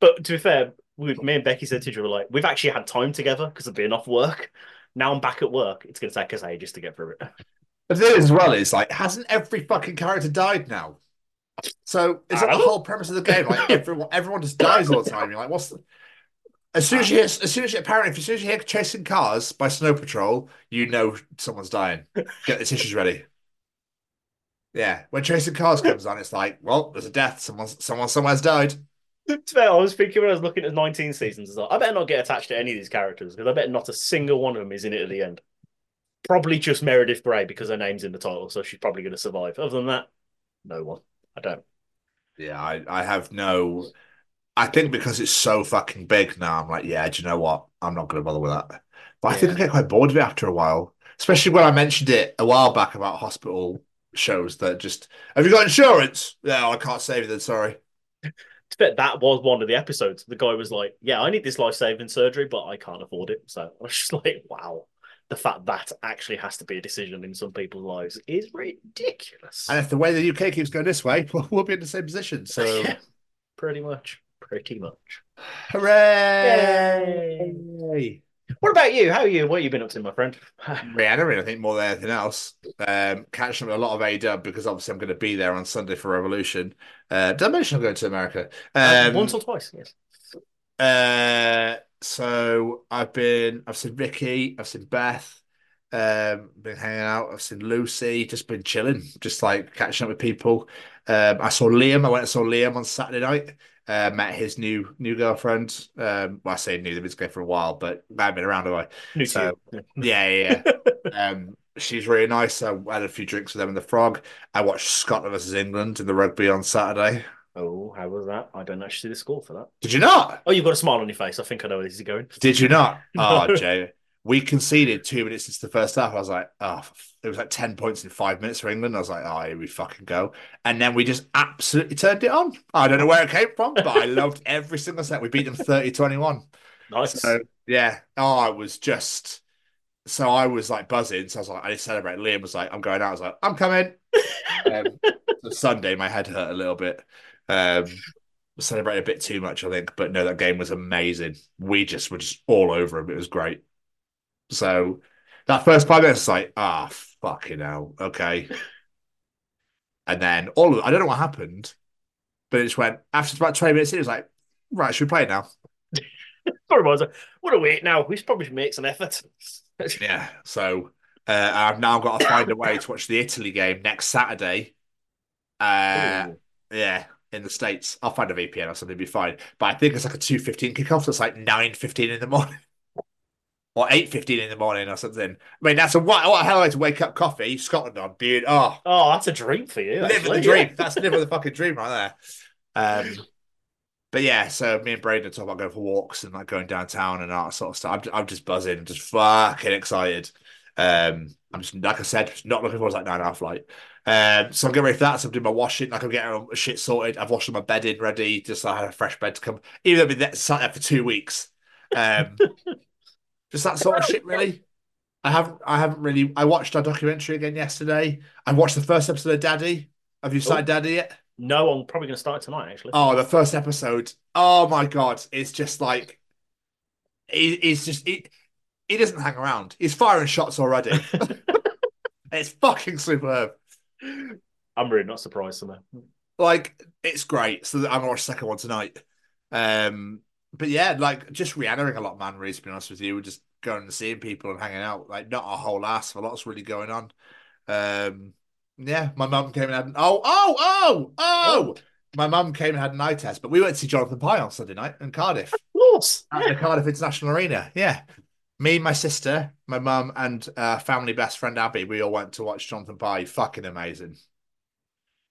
[SPEAKER 7] But to be fair, we, me and Becky said to each other, like, we've actually had time together because of being off work. Now I'm back at work. It's going to take us ages to get through it.
[SPEAKER 8] But the thing as well is like, hasn't every fucking character died now? So is that the whole premise of the game? Like [LAUGHS] everyone, everyone just dies all the time. You're like, what's the... As soon as you hear, as soon as you apparently, as soon as you hear chasing cars by Snow Patrol, you know someone's dying. Get the tissues ready. Yeah, when chasing cars comes on, it's like, well, there's a death. Someone, someone, somewhere's died.
[SPEAKER 7] to be fair, I was thinking when I was looking at 19 seasons, as well, I better not get attached to any of these characters because I bet not a single one of them is in it at the end. Probably just Meredith Grey because her name's in the title, so she's probably going to survive. Other than that, no one. I don't.
[SPEAKER 8] Yeah, I, I have no. I think because it's so fucking big now, I'm like, yeah, do you know what? I'm not going to bother with that. But I think I get quite bored of it after a while, especially when I mentioned it a while back about hospital shows that just have you got insurance? No, I can't save you. Then sorry.
[SPEAKER 7] To bet that was one of the episodes. The guy was like, "Yeah, I need this life-saving surgery, but I can't afford it." So I was just like, "Wow." The fact that actually has to be a decision in some people's lives is ridiculous.
[SPEAKER 8] And if the way the UK keeps going this way, [LAUGHS] we'll, we'll be in the same position. So [LAUGHS]
[SPEAKER 7] Yeah, pretty much, pretty much.
[SPEAKER 8] hooray!
[SPEAKER 7] What about you? How are you? What have you been up to, my friend? [LAUGHS]
[SPEAKER 8] Rihanna, I think more than anything else. Um, catching up with a lot of AEW because obviously I'm going to be there on Sunday for Revolution. Uh, did I mention I'm going to America? Um,
[SPEAKER 7] Once or twice, yes.
[SPEAKER 8] Uh, so I've been, I've seen Ricky, I've seen Beth, um, been hanging out, I've seen Lucy, just been chilling, just like catching up with people. Um, I saw Liam, I went and saw Liam on Saturday night. Uh, met his new new girlfriend. Um, well, I say new, they've been together for a while, but I haven't been around a while.
[SPEAKER 7] New
[SPEAKER 8] So-
[SPEAKER 7] to
[SPEAKER 8] Yeah, yeah, yeah. um, she's really nice. I had a few drinks with them in the Frog. I watched Scotland versus England in the rugby on Saturday.
[SPEAKER 7] Oh, how was that? I don't actually see the score for that.
[SPEAKER 8] Did you not?
[SPEAKER 7] Oh, you've got a smile on your face. I think I know where this is going.
[SPEAKER 8] Did you not? [LAUGHS]
[SPEAKER 7] No.
[SPEAKER 8] Oh, Jay. We conceded two minutes into the first half. I was like, oh, it was like 10 points in five minutes for England. I was like, oh, here we fucking go. And then we just absolutely turned it on. I don't know where it came from, but I loved [LAUGHS] every single set. We beat them 30 21.
[SPEAKER 7] Nice.
[SPEAKER 8] So, yeah. Oh, I was just. So I was like buzzing. So I was like, I to celebrate. Liam was like, I'm going out. I was like, I'm coming. [LAUGHS] um, Sunday, my head hurt a little bit. Um, celebrated a bit too much, I think. But no, that game was amazing. We just were just all over him. It was great. So that first five minutes, was like, ah, fucking hell, okay. And then all of I don't know what happened, but it just went after about 20 minutes, it was like, right, should we play it now? [LAUGHS]
[SPEAKER 7] Sorry, boys. What a wait now. We should probably make some effort. [LAUGHS]
[SPEAKER 8] Yeah. So uh, I've now got to find a way to watch the Italy game next Saturday. Uh,
[SPEAKER 7] Ooh.
[SPEAKER 8] yeah, in the States. I'll find a VPN or something, be fine. But I think it's like a 2.15 kickoff, so it's like 9.15 in the morning. [LAUGHS] Or 8.15 in the morning or something. I mean, that's a what, what a hell way to wake up coffee, Scotland on, dude. Oh,
[SPEAKER 7] Oh, that's a dream for you.
[SPEAKER 8] living
[SPEAKER 7] actually.
[SPEAKER 8] the dream.
[SPEAKER 7] Yeah.
[SPEAKER 8] That's living the fucking dream right there. Um, but yeah, so me and Braden talk about going for walks and like going downtown and all that sort of stuff. I'm, I'm just buzzing, and just fucking excited. Um, I'm just like I said, not looking forward to that nine hour flight. Um, so I'm getting ready for that. So I'm doing my washing, like I'm getting my shit sorted. I've washed my bed in ready, just so I had a fresh bed to come. Even though I've been there, sat there for two weeks. Um, [LAUGHS] just that sort of shit, really. I haven't, I haven't really. I watched our documentary again yesterday. I watched the first episode of Daddy. Have you started Daddy yet?
[SPEAKER 7] No, I'm probably going to start tonight, actually.
[SPEAKER 8] Oh, the first episode. Oh my god, it's just like he, he's just it. he doesn't hang around. He's firing shots already. [LAUGHS] it's fucking superb.
[SPEAKER 7] I'm really not surprised, somehow.
[SPEAKER 8] Like it's great. So I'm gonna watch the second one tonight. Um, but yeah, like just re-entering a lot, man. Really, to be honest with you, we're just going and seeing people and hanging out. Like not a whole ass. A lot's really going on. Um, yeah, my mum came and had an, oh oh oh oh. My mum came and had an eye test, but we went to see Jonathan Pie on Sunday night in Cardiff
[SPEAKER 7] Of course.
[SPEAKER 8] at the Cardiff International Arena. Yeah. Me, my sister, my mum, and uh, family best friend Abby, we all went to watch Jonathan Pie. Fucking amazing.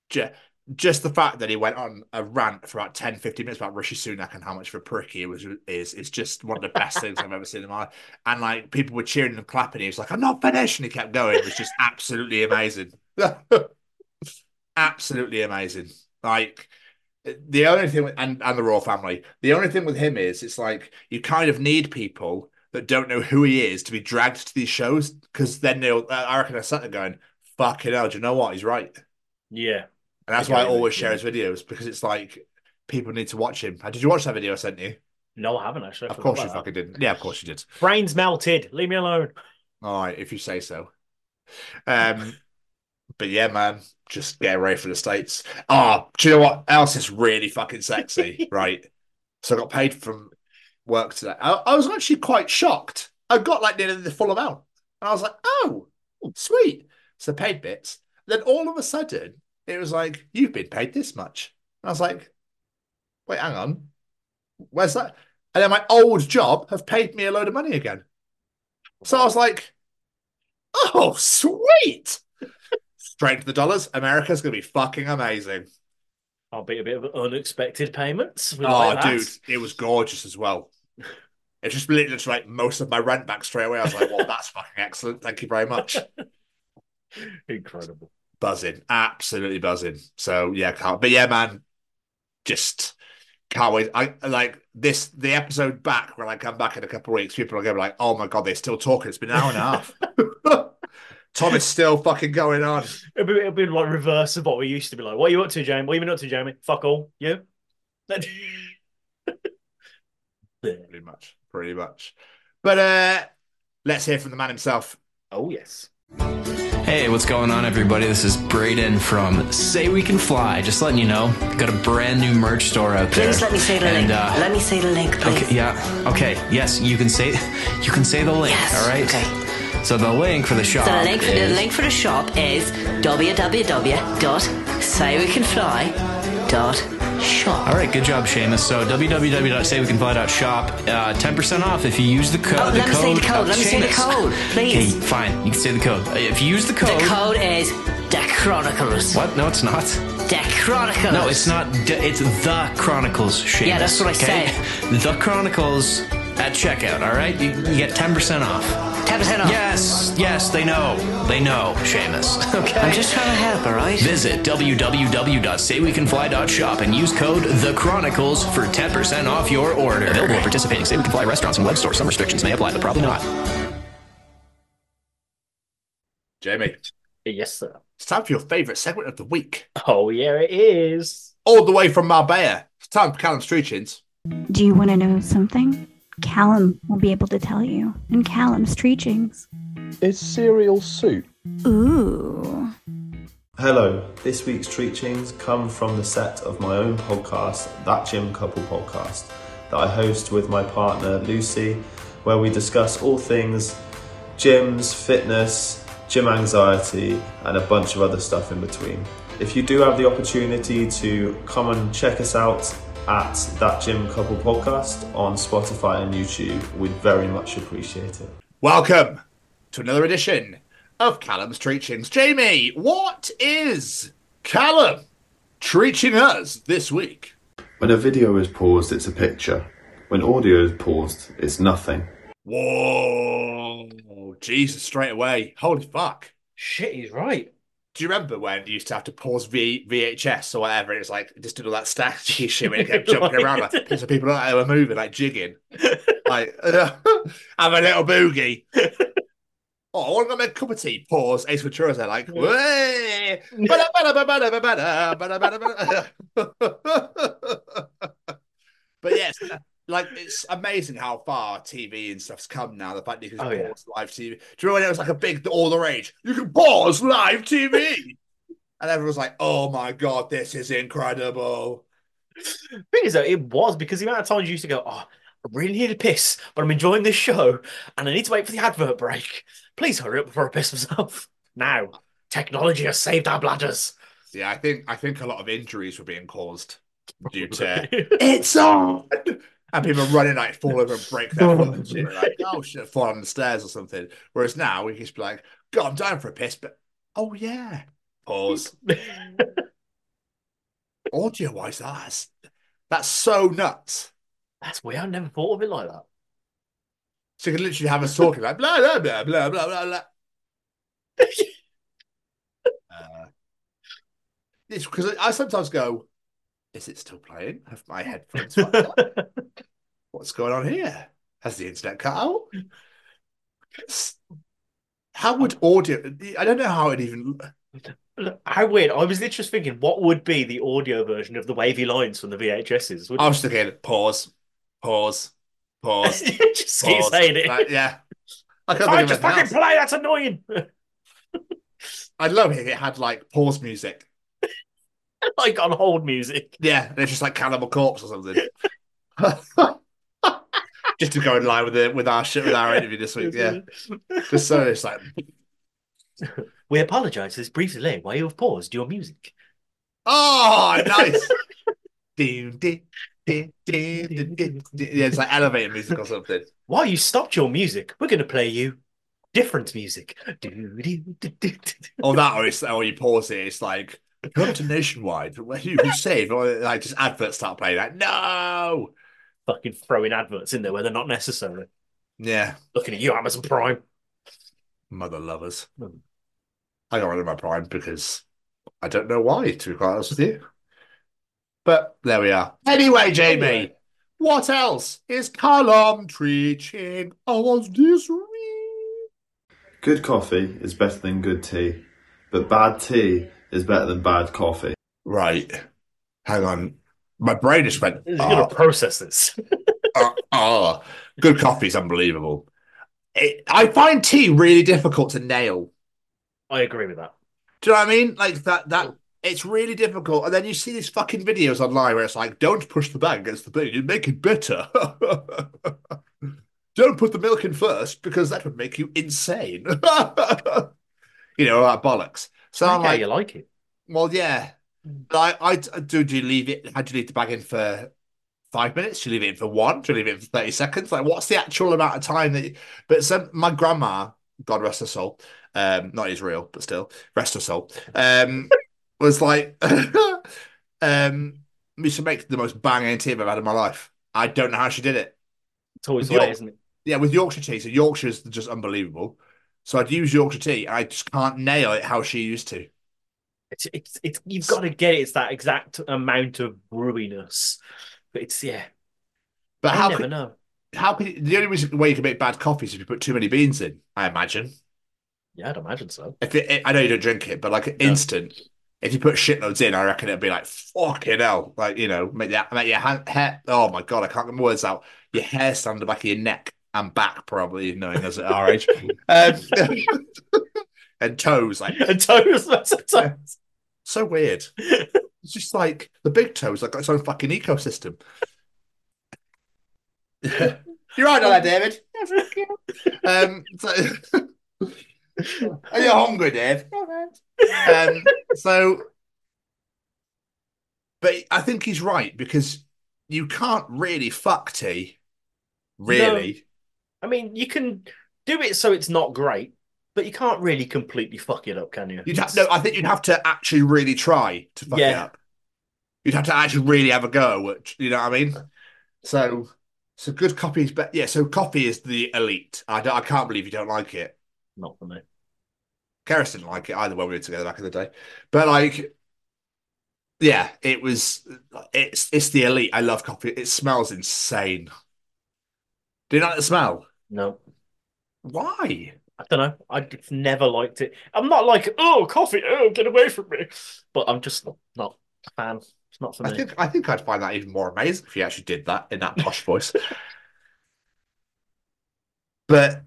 [SPEAKER 8] Just, just the fact that he went on a rant for about 10, 15 minutes about Rishi Sunak and how much of a prick he was is is just one of the best things I've ever seen in my life. And like people were cheering and clapping. He was like, I'm not finished. And he kept going. It was just absolutely amazing. [LAUGHS] absolutely amazing. Like the only thing with, and, and the royal family, the only thing with him is it's like you kind of need people that don't know who he is to be dragged to these shows because then they'll. I reckon they're sat there going, "Fucking hell!" Do you know what? He's right,
[SPEAKER 7] Yeah.
[SPEAKER 8] and that's
[SPEAKER 7] I
[SPEAKER 8] why I always share his videos because it's like people need to watch him. Did you watch that video I sent you?
[SPEAKER 7] No, I haven't actually. I
[SPEAKER 8] Of course you
[SPEAKER 7] that.
[SPEAKER 8] fucking didn't. Yeah, of course you did.
[SPEAKER 7] Brains melted. Leave me alone.
[SPEAKER 8] All right, if you say so. Um, but yeah, man, just get ready for the states. Oh, do you know what else is really fucking sexy? [LAUGHS] right. So I got paid from work today. I, I was actually quite shocked. I got like nearly the full amount, and I was like, "Oh, sweet." So paid bits. Then all of a sudden, it was like, "You've been paid this much." And I was like, "Wait, hang on, where's that?" And then my old job have paid me a load of money again. So I was like, "Oh, sweet!" [LAUGHS] Straight to the dollars. America's gonna be fucking amazing.
[SPEAKER 7] I'll be a bit of unexpected payments.
[SPEAKER 8] Oh,
[SPEAKER 7] like
[SPEAKER 8] dude, it was gorgeous as well. [LAUGHS] It just literally just like most of my rent back straight away. I was like, well, that's [LAUGHS] fucking excellent. Thank you very much.
[SPEAKER 7] Incredible.
[SPEAKER 8] buzzing, absolutely buzzing. So yeah, can't, but yeah, man, just can't wait. I like this the episode back when I come back in a couple of weeks. People are gonna be like, oh my god, they're still talking. It's been an hour and a half. [LAUGHS] Tom is still fucking going on.
[SPEAKER 7] It'll be, it'll be like reverse of what we used to be like. What are you up to, Jamie? What have you been up to, Jamie? Fuck all. You? [LAUGHS]
[SPEAKER 8] Pretty much, pretty much. But uh let's hear from the man himself.
[SPEAKER 7] oh, yes.
[SPEAKER 6] Hey, what's going on, everybody? This is Braden from Say We Can Fly. Just letting you know, got a brand new merch store out there.
[SPEAKER 10] Please let me say the
[SPEAKER 6] and,
[SPEAKER 10] link.
[SPEAKER 6] Uh,
[SPEAKER 10] let me say the link, please.
[SPEAKER 6] Okay, yeah. Okay, yes, you can say you can say the link.
[SPEAKER 10] Yes,
[SPEAKER 6] all right.
[SPEAKER 10] okay.
[SPEAKER 6] So the link for the shop.
[SPEAKER 10] So the link for the link for the shop is www.saywecanfly.shop.
[SPEAKER 6] All right, good job, Seamus. So www.saywecanfly.shop, uh, 10% off if you use the code.
[SPEAKER 10] Oh,
[SPEAKER 6] the
[SPEAKER 10] let me say the code. Let me say the code, please.
[SPEAKER 6] Okay, fine. You can say the code. Uh, If you use the code.
[SPEAKER 10] The code is The Chronicles.
[SPEAKER 6] What? No, it's not.
[SPEAKER 10] The Chronicles.
[SPEAKER 6] No, it's not. D- It's the Chronicles. Seamus,
[SPEAKER 10] Yeah, that's what I
[SPEAKER 6] okay? [LAUGHS] The Chronicles at checkout. All right, you, you get 10% off.
[SPEAKER 10] 10% off.
[SPEAKER 6] Yes, yes, they know. They know, Seamus. [LAUGHS] Okay.
[SPEAKER 10] I'm just trying to help, alright?
[SPEAKER 6] Visit www.saywecanfly.shop and use code The Chronicles for 10% off your order. Available at participating Say We Can Fly restaurants and web stores. Some restrictions may apply, but probably not.
[SPEAKER 8] Jamie,
[SPEAKER 7] Yes, sir.
[SPEAKER 8] it's time for your favourite segment of the week.
[SPEAKER 7] Oh, yeah, it is.
[SPEAKER 8] All the way from Marbella. It's time for Callum's Treachings.
[SPEAKER 11] Do you want to know something? Callum will be able to tell you in Callum's Treachings.
[SPEAKER 1] Is cereal soup?
[SPEAKER 11] Ooh.
[SPEAKER 12] Hello, this week's Treachings come from the set of my own podcast, That Gym Couple Podcast, that I host with my partner Lucy, where we discuss all things gyms, fitness, gym anxiety, and a bunch of other stuff in between. If you do have the opportunity to come and check us out at That Gym Couple Podcast on Spotify and YouTube, we'd very much appreciate it.
[SPEAKER 8] Welcome to another edition of Callum's Treachings. Jamie, what is Callum treaching us this week?
[SPEAKER 12] When a video is paused, it's a picture. When audio is paused, it's nothing.
[SPEAKER 8] Whoa, Jesus, straight away. Holy fuck.
[SPEAKER 7] Shit, he's right.
[SPEAKER 8] Do you remember when you used to have to pause v- VHS or whatever? It was like just did all that statue [LAUGHS] shit when it kept [LAUGHS] jumping around, like pissing people out. Oh, they were moving, like jigging, [LAUGHS] like have a little boogie. Oh, I want to make a cup of tea. Pause. Ace Ventura's there, like, way. But yes, like it's amazing how far TV and stuff's come now. The fact that you can
[SPEAKER 7] Oh, yeah.
[SPEAKER 8] pause live TV. Do you remember when it was like a big all the rage? You can pause live TV, [LAUGHS] and everyone was like, "Oh my god, this is incredible."
[SPEAKER 7] thing is, though, it was because the amount of times you used to go, oh, I really need a piss, but I'm enjoying this show and I need to wait for the advert break. Please hurry up before I piss myself. [LAUGHS] Now, technology has saved our bladders.
[SPEAKER 8] Yeah, I think I think a lot of injuries were being caused due to [LAUGHS] it's on, and people running like fall over and break their [LAUGHS] foot and. Like, oh shit, fall on the stairs or something. Whereas now we can just be like, God, I'm dying for a piss, but oh yeah, pause. [LAUGHS] Audio wise, that's that's so nuts.
[SPEAKER 7] That's weird. I never thought of it like that.
[SPEAKER 8] So you can literally have us talking like blah blah blah blah blah blah blah. [LAUGHS] uh, it's because I sometimes go, is it still playing? Have my [LAUGHS] headphones? What's going on here? Has the internet cut out? How would audio? I don't know how it even.
[SPEAKER 7] How weird. I was literally just thinking, what would be the audio version of the wavy lines from the VHSs?
[SPEAKER 8] I was thinking pause, pause, pause. [LAUGHS]
[SPEAKER 7] just keep saying it.
[SPEAKER 8] Like, yeah. I can't
[SPEAKER 7] just fucking
[SPEAKER 8] else.
[SPEAKER 7] play. That's annoying. [LAUGHS]
[SPEAKER 8] I'd love it if it had like pause music. [LAUGHS]
[SPEAKER 7] like on hold music.
[SPEAKER 8] Yeah, and it's just like Cannibal Corpse or something. [LAUGHS] just to go in line with the with our shit with our interview this week. Yeah, [LAUGHS] just so it's like,
[SPEAKER 7] We apologise for this brief delay while you have paused your music.
[SPEAKER 8] oh, nice. Ding, ding. Yeah, it's like elevator music or something.
[SPEAKER 7] While you stopped your music, we're going to play you different music. Do-do-do-do-do.
[SPEAKER 8] Or that, or it's or you pause it. It's like come to Nationwide, where you can save, or like just adverts start playing. Like no,
[SPEAKER 7] Fucking throwing adverts in there where they're not necessary.
[SPEAKER 8] yeah,
[SPEAKER 7] Looking at you, Amazon Prime.
[SPEAKER 8] mother lovers.
[SPEAKER 7] Hmm.
[SPEAKER 8] I got rid of my Prime because I don't know why. To be quite honest with you, but there we are. Anyway, Jamie,
[SPEAKER 7] Anyway.
[SPEAKER 8] what else is Callum preaching us this week?
[SPEAKER 12] Good coffee is better than good tea, but bad tea is better than bad coffee.
[SPEAKER 8] Right, hang on. My brain just went.
[SPEAKER 7] Who's
[SPEAKER 8] "Oh,
[SPEAKER 7] going to process this?
[SPEAKER 8] oh, [LAUGHS] oh." good coffee is unbelievable. It, I find tea really difficult to nail.
[SPEAKER 7] I agree with that.
[SPEAKER 8] Do you know what I mean? Like that that it's really difficult. And then you see these fucking videos online where it's like, don't push the bag against the bean, you make it bitter. [LAUGHS] don't put the milk in first because that would make you insane. [LAUGHS] you know, that bollocks. So I'm
[SPEAKER 7] like you like it.
[SPEAKER 8] well, yeah. But I, I do. Do you leave it? How do you leave the bag in for five minutes? Do you leave it in for one? Do you leave it in for thirty seconds? Like, what's the actual amount of time that? You... But some my grandma, God rest her soul, um, not Israel, but still rest her soul, um, [LAUGHS] was like, [LAUGHS] um, used to make the most banging tea I've ever had in my life. I don't know how she did it.
[SPEAKER 7] It's always the way, isn't it?
[SPEAKER 8] Yeah, with Yorkshire so Yorkshire's just unbelievable. So I'd use Yorkshire tea, I just can't nail it how she used to.
[SPEAKER 7] It's, it's, it's, you've got to get it. It's that exact amount of brewiness. But it's, yeah.
[SPEAKER 8] But
[SPEAKER 7] I
[SPEAKER 8] how
[SPEAKER 7] never
[SPEAKER 8] could,
[SPEAKER 7] know.
[SPEAKER 8] how could the only reason way you can make bad coffee is if you put too many beans in, I imagine.
[SPEAKER 7] Yeah, I'd imagine so.
[SPEAKER 8] If it, I know you don't drink it, but like instant, if you put shitloads in, I reckon it'd be like fucking hell. Like, you know, make that make your hand, hair oh my god, I can't get my words out. Your hair stand on the back of your neck and back, probably, knowing us at our age. Um, [LAUGHS] and toes, like
[SPEAKER 7] And toes, [LAUGHS] toes.
[SPEAKER 8] so weird. It's just like the big toes, like got its own fucking ecosystem. [LAUGHS] You're right on that, David. Um, so, are you hungry, Dave? Um, so, but I think he's right because you can't really fuck tea, really.
[SPEAKER 7] I mean, you can do it so it's not great, but you can't really completely fuck it up, can you?
[SPEAKER 8] You'd have no. I think you'd have to actually really try to fuck it up. You'd have to actually really have a go. Which you know what I mean. So, so good coffee is, but yeah. So coffee is the elite. I don't, I can't believe you don't like it.
[SPEAKER 7] Not for me.
[SPEAKER 8] Karis didn't like it either when we were together back in the day. But like, yeah, it was. It's it's the elite. I love coffee. It smells insane. Do you like the smell?
[SPEAKER 7] No.
[SPEAKER 8] Why?
[SPEAKER 7] I don't know. I've never liked it. I'm not like, oh, coffee, oh, get away from me. But I'm just not, not a fan. It's not for
[SPEAKER 8] I
[SPEAKER 7] me.
[SPEAKER 8] think I think I'd find that even more amazing if you actually did that in that posh voice. [LAUGHS] But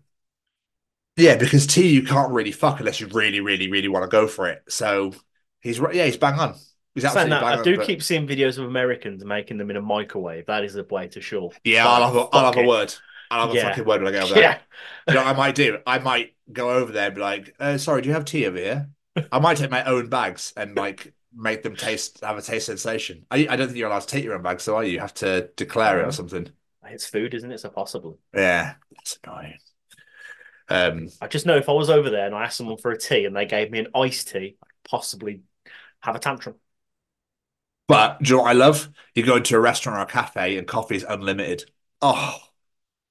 [SPEAKER 8] yeah, because tea you can't really fuck unless you really, really, really want to go for it. So he's right. Yeah, he's bang on. He's absolutely
[SPEAKER 7] that,
[SPEAKER 8] bang
[SPEAKER 7] I
[SPEAKER 8] on.
[SPEAKER 7] do
[SPEAKER 8] but-
[SPEAKER 7] keep seeing videos of Americans making them in a microwave. That is the way to sure.
[SPEAKER 8] Yeah, I'll have a, I'll have
[SPEAKER 7] Fuck
[SPEAKER 8] a
[SPEAKER 7] it.
[SPEAKER 8] word. I'll have
[SPEAKER 7] Yeah.
[SPEAKER 8] a fucking word when I get over there.
[SPEAKER 7] Yeah.
[SPEAKER 8] You know I might do? I might go over there and be like, uh, sorry, do you have tea over here? I might take my own bags and like make them taste have a taste sensation. I, I don't think you're allowed to take your own bags, so are you? You have to declare it or something.
[SPEAKER 7] It's food, isn't it? So possible.
[SPEAKER 8] Yeah, that's annoying. Um,
[SPEAKER 7] I just know if I was over there and I asked someone for a tea and they gave me an iced tea, I'd possibly have a tantrum.
[SPEAKER 8] but do you know what I love? You go into a restaurant or a cafe and coffee is unlimited. Oh,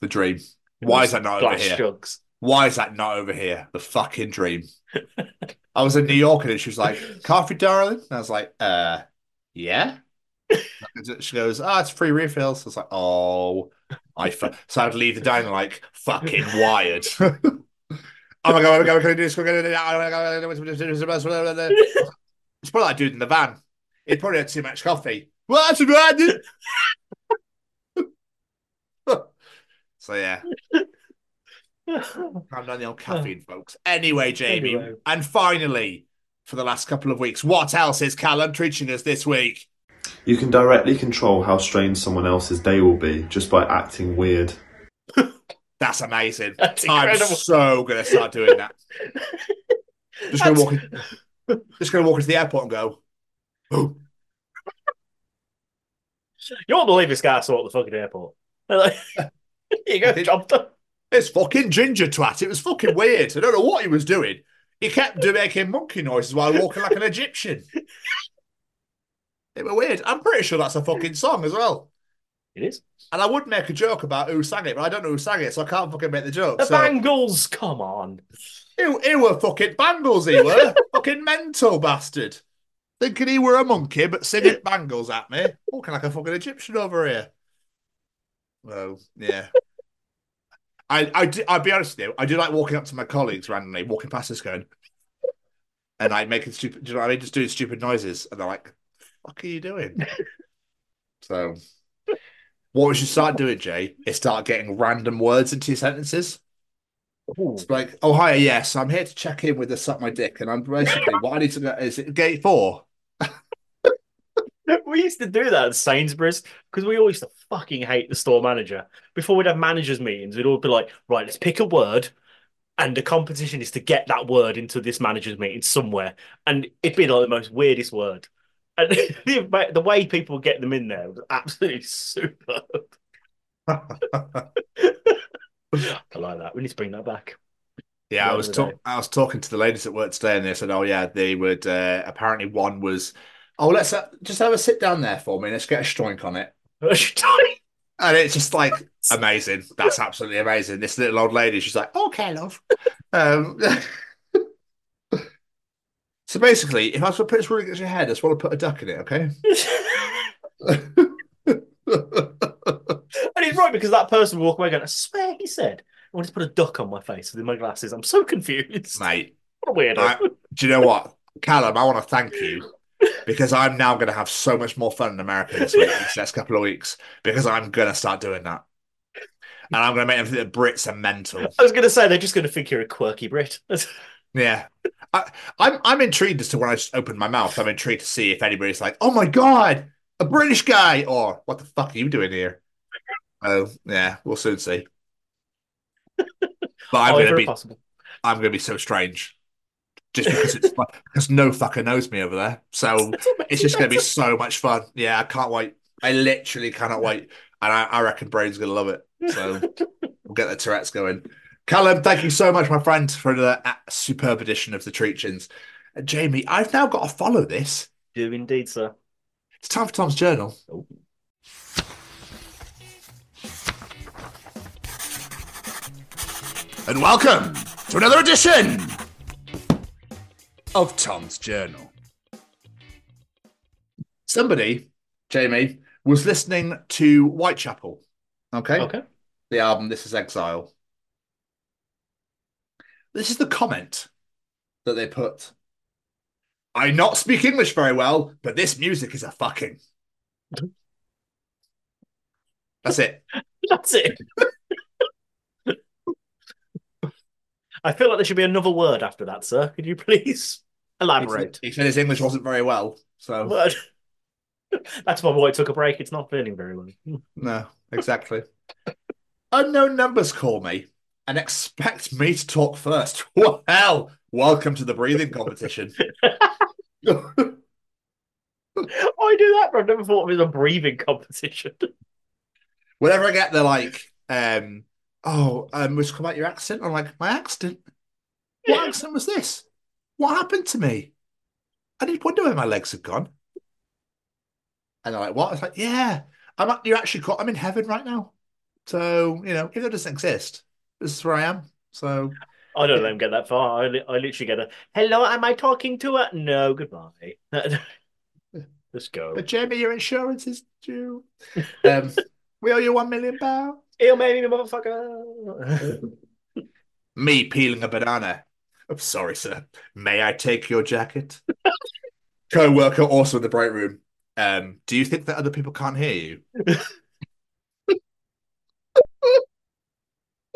[SPEAKER 8] the dream. Why is that not over here? Why is that not over here? The fucking dream. I was in New York and she was like, coffee, darling? And I was like, uh, yeah. She goes, oh, it's free refills. I was like, oh, I fu- so I'd leave the diner like fucking wired. [LAUGHS] oh my god, we're going to do this. We're going to do that. It's probably like dude in the van. He probably had too much coffee. Well, that's what I did. So yeah, [LAUGHS] I'm on the old caffeine, folks. Anyway, Jamie,
[SPEAKER 7] Anyway.
[SPEAKER 8] and finally, for the last couple of weeks, what else is Callum treating us this week?
[SPEAKER 12] You can directly control how strange someone else's day will be just by acting weird. [LAUGHS]
[SPEAKER 8] That's amazing.
[SPEAKER 7] That's
[SPEAKER 8] I'm so gonna start doing that. [LAUGHS] Just gonna walk. In, just gonna walk into the airport and go. Oh,
[SPEAKER 7] You won't believe this guy I saw at the fucking airport. They're like, Here you go, done.
[SPEAKER 8] it's fucking ginger twat. It was fucking weird. I don't know what he was doing. He kept [LAUGHS] making monkey noises while walking like an Egyptian. It was weird. I'm pretty sure that's a fucking song as well.
[SPEAKER 7] It is.
[SPEAKER 8] And I would make a joke about who sang it, but I don't know who sang it, so I can't fucking make the joke.
[SPEAKER 7] The
[SPEAKER 8] so,
[SPEAKER 7] Bangles, come on.
[SPEAKER 8] He were fucking bangles, he were. [LAUGHS] fucking mental bastard. Thinking he were a monkey, but singing [LAUGHS] bangles at me. Walking like a fucking Egyptian over here. Well, yeah. I, I do, I'll be honest with you, I do like walking up to my colleagues randomly, walking past us going, and like making stupid, do you know what I mean? Just doing stupid noises. And they're like, fuck are you doing? [LAUGHS] so, what we should start doing, Jay, is start getting random words into your sentences. It's like, oh hi, yes, I'm here to check in with the suck my dick, and I'm basically what I need to know is it gate four. [LAUGHS]
[SPEAKER 7] We used to do that at Sainsbury's because we always used to fucking hate the store manager. Before we'd have managers' meetings, we'd all be like, right, let's pick a word, and the competition is to get that word into this manager's meeting somewhere. And it'd be like the most weirdest word. And [LAUGHS] the, the way people get them in there was absolutely [LAUGHS] superb. I like that. We need to bring that back.
[SPEAKER 8] Yeah, I was
[SPEAKER 7] day.
[SPEAKER 8] I was talking to the ladies at work today, and they said, "Oh yeah, they would." Uh, apparently, one was, "Oh, let's uh, just have a sit down there for me. Let's get a stroink on it." And it's just like amazing. [LAUGHS] That's absolutely amazing. This little old lady, she's like, "Okay, love." Um, [LAUGHS] so basically, if I was to put this ruling against your head, I just want to put a duck in it. Okay. [LAUGHS]
[SPEAKER 7] And he's right because that person walked away going, I swear he said, I want to put a duck on my face with my glasses. I'm so confused.
[SPEAKER 8] Mate,
[SPEAKER 7] What a weirdo.
[SPEAKER 8] I- do you know what, Callum? I want to thank you because I'm now going to have so much more fun in America this week, these next couple of weeks, because I'm going to start doing that, and I'm going to make them think the Brits are mental.
[SPEAKER 7] I was going to say they're just going to think you're a quirky Brit. [LAUGHS]
[SPEAKER 8] Yeah, I, I'm I'm intrigued as to when I just open my mouth. I'm intrigued to see if anybody's like, "Oh my god, a British guy," or "What the fuck are you doing here?" Oh, yeah, we'll soon see. But I'm
[SPEAKER 7] Oh,
[SPEAKER 8] going to be
[SPEAKER 7] possible.
[SPEAKER 8] I'm going to be so strange. Just because it's because no fucker knows me over there, so [LAUGHS] it's just going to be so much fun. Yeah, I can't wait. I literally cannot wait, and I, I reckon Brain's going to love it. So [LAUGHS] we'll get the Tourette's going. Callum, thank you so much, my friend, for the uh, superb edition of the Treachins. Uh, Jamie, I've now got to follow this.
[SPEAKER 7] Do indeed, sir.
[SPEAKER 8] It's time for Tom's journal. And welcome to another edition of Tom's Journal. Somebody, Jamie, was listening to Whitechapel. Okay.
[SPEAKER 7] Okay.
[SPEAKER 8] The album This Is Exile. This is the comment that they put. I not speak English very well, but this music is a fucking. That's it. [LAUGHS]
[SPEAKER 7] That's it. [LAUGHS] I feel like there should be another word after that, sir. Could you please elaborate?
[SPEAKER 8] He said his English wasn't very well, so. [LAUGHS]
[SPEAKER 7] That's why boy took a break. It's not feeling very well. [LAUGHS]
[SPEAKER 8] no, exactly. Unknown numbers call me and expect me to talk first. [LAUGHS] Well, welcome to the breathing competition.
[SPEAKER 7] I do that, but I've never thought it was a breathing competition.
[SPEAKER 8] Whenever I get they're like, um, oh, um, was come out your accent? I'm like, my accent? What accent was this? What happened to me? I didn't wonder where my legs had gone. And they're like, what? I was like, yeah, I'm at- you're actually caught, I'm in heaven right now. So, you know, if it doesn't exist, this is where I am. So
[SPEAKER 7] I don't let him get that far. I, li- I literally get a hello. Am I talking to her? No, goodbye. [LAUGHS] Let's go.
[SPEAKER 8] But Jamie, your insurance is due. Um, [LAUGHS] we owe you one million pounds.
[SPEAKER 7] Make me, motherfucker. [LAUGHS]
[SPEAKER 8] Me peeling a banana. I'm sorry, sir. May I take your jacket? [LAUGHS] Co-worker also in the break room. Um, do you think that other people can't hear you? [LAUGHS]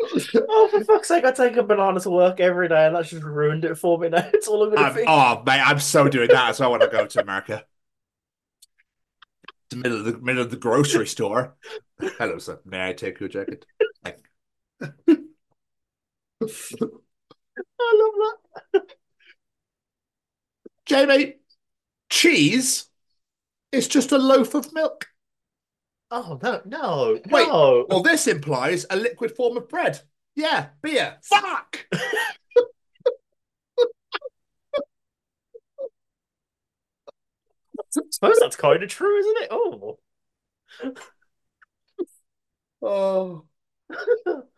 [SPEAKER 7] oh, for fuck's sake, I take a banana to work every day and that's just ruined it for me [LAUGHS] now. It's all I'm going to
[SPEAKER 8] I'm-
[SPEAKER 7] think.
[SPEAKER 8] oh, mate, I'm so doing that as well when I go to America. The middle of the middle of the grocery store. Hello, sir. May I take your jacket?
[SPEAKER 7] I love that.
[SPEAKER 8] Jamie, cheese is just a loaf of milk.
[SPEAKER 7] Oh, no, no,
[SPEAKER 8] Wait,
[SPEAKER 7] no.
[SPEAKER 8] well, this implies a liquid form of bread. Yeah, beer. Fuck! [LAUGHS]
[SPEAKER 7] I suppose that's kind of true, isn't it? Oh.
[SPEAKER 8] Oh. [LAUGHS]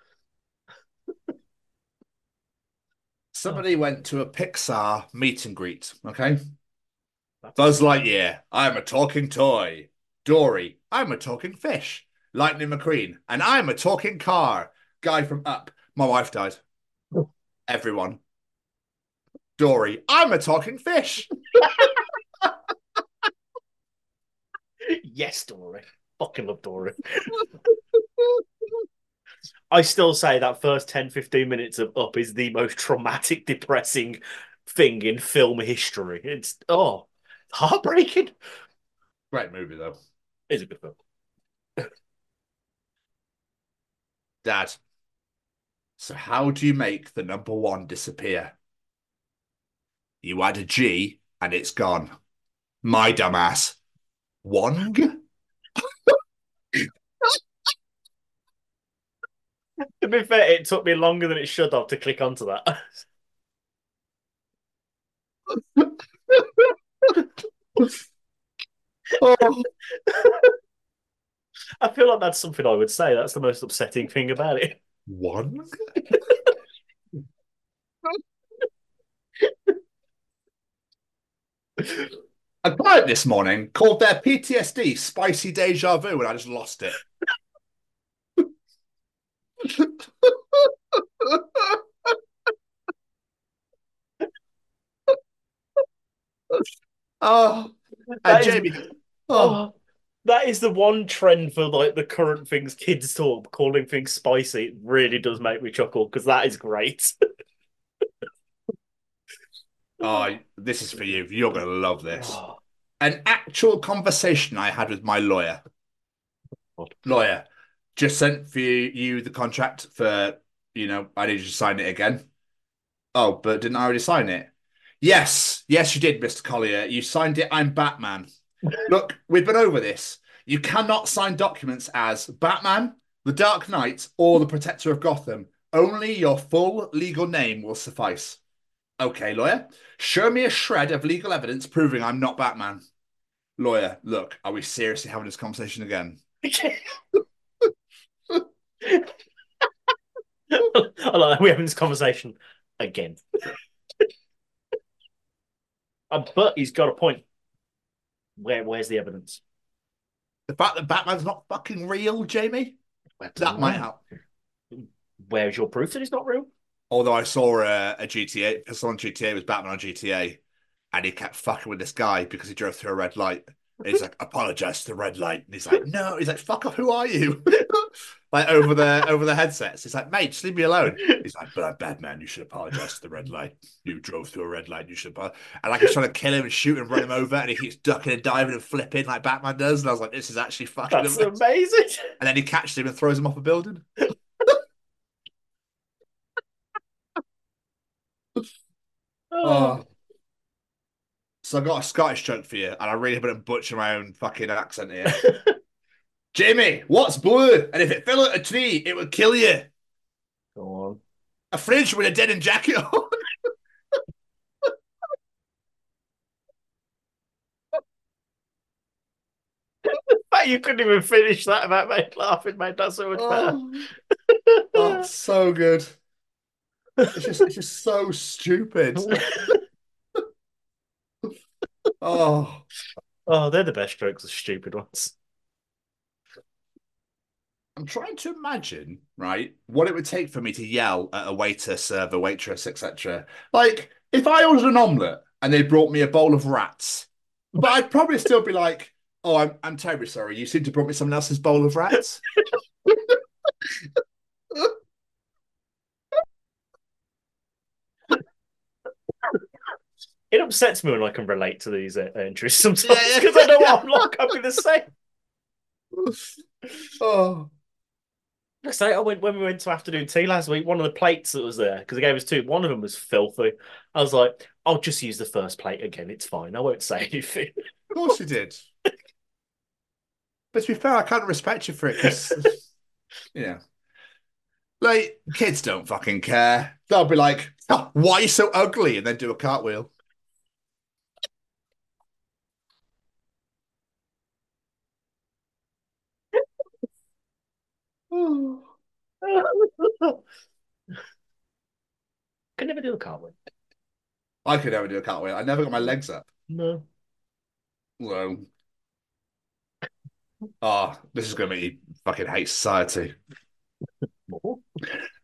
[SPEAKER 8] Somebody oh. went to a Pixar meet and greet, okay? Hmm. Buzz Lightyear, I'm a talking toy. Dory, I'm a talking fish. Lightning McQueen, and I'm a talking car. Guy from Up, my wife died. Oh. Everyone. Dory, I'm a talking fish. [LAUGHS]
[SPEAKER 7] yes, Dory. Fucking love Dory. [LAUGHS] I still say that first 10, 15 minutes of Up is the most traumatic, depressing thing in film history. It's, oh, heartbreaking.
[SPEAKER 8] Great movie, though.
[SPEAKER 7] It's a good film.
[SPEAKER 8] Dad, so how do you make the number one disappear? You add a G and it's gone. My dumbass. Wong?
[SPEAKER 7] To be fair, it took me longer than it should have to click onto that.
[SPEAKER 8] Oh. [LAUGHS]
[SPEAKER 7] I feel like that's something I would say. That's the most upsetting thing about it.
[SPEAKER 8] One? [LAUGHS] A client this morning called their PTSD spicy deja vu and I just lost it. [LAUGHS] oh, and
[SPEAKER 7] That is-
[SPEAKER 8] Jamie. Oh,
[SPEAKER 7] Oh, that is the one trend for like the current things kids talk, calling things spicy. It really does make me chuckle because that is great. [LAUGHS]
[SPEAKER 8] oh, this is for you. You're going to love this. Oh. An actual conversation I had with my lawyer. Lawyer, just sent for you, the contract for, you know, I need you to sign it again. Oh, but didn't I already sign it? Yes, yes, you did, Mr. Collier. You signed it. I'm Batman. Look, we've been over this. You cannot sign documents as Batman, the Dark Knight, or the Protector of Gotham. Only your full legal name will suffice. Okay, lawyer, show me a shred of legal evidence proving I'm not Batman. Lawyer, look, are we seriously having this conversation again? [LAUGHS]
[SPEAKER 7] I like we're having this conversation again. Uh, but he's got a point. Where where's the evidence?
[SPEAKER 8] The fact that Batman's not fucking real, Jamie, that might help.
[SPEAKER 7] Where's your proof that he's not real?
[SPEAKER 8] Although I saw a, a GTA, someone on GTA was Batman on GTA, and he kept fucking with this guy because he drove through a red light. He's like, apologize to the red light. And he's like, no. He's like, fuck off. Who are you? [LAUGHS] like over the over the headsets. He's like, mate, just leave me alone. He's like, but I'm Batman. You should apologize to the red light. You drove through a red light. You should. Apologize. And like he's trying to kill him and shoot him, run him over, and he keeps ducking and diving and flipping like Batman does. And I was like, this is actually fucking
[SPEAKER 7] That's
[SPEAKER 8] amazing.
[SPEAKER 7] amazing.
[SPEAKER 8] And then he catches him and throws him off a building. [LAUGHS] Oh. oh. So I got a Scottish joke for you, and I really haven't butcher my own fucking accent here. [LAUGHS] Jamie, what's blue? And if it fell out a tree, it would kill you.
[SPEAKER 7] Go on.
[SPEAKER 8] A fridge with a denim jacket on. [LAUGHS]
[SPEAKER 7] You couldn't even finish that about me laughing, my that so much better.
[SPEAKER 8] Oh, oh so good. It's just, it's just so [LAUGHS] stupid. Oh,
[SPEAKER 7] Oh, they're the best jokes, the stupid ones.
[SPEAKER 8] I'm trying to imagine, right, what it would take for me to yell at a waiter, server, waitress, etc. Like, if I ordered an omelette and they brought me a bowl of rats, but I'd probably still be like, "Oh, I'm I'm terribly sorry. You seem to brought me someone else's bowl of rats." [LAUGHS]
[SPEAKER 7] It upsets me when I can relate to these uh, entries sometimes because I know I'm like I'll be the [LAUGHS] same.
[SPEAKER 8] oh.
[SPEAKER 7] I say, I went when we went to afternoon tea last week. One of the plates that was there because they gave us two. One of them was filthy. I was like, "I'll just use the first plate again. It's fine. I won't say [LAUGHS] anything."
[SPEAKER 8] Of course you did. But to be fair, I can't respect you for it because, [LAUGHS] yeah. Like, kids don't fucking care. They'll be like, oh, why are you so ugly? And then do a cartwheel. [LAUGHS]
[SPEAKER 7] Can never do a cartwheel.
[SPEAKER 8] I could never do a cartwheel. I never got my legs up.
[SPEAKER 7] No.
[SPEAKER 8] Well, oh, this is going to make you fucking hate society.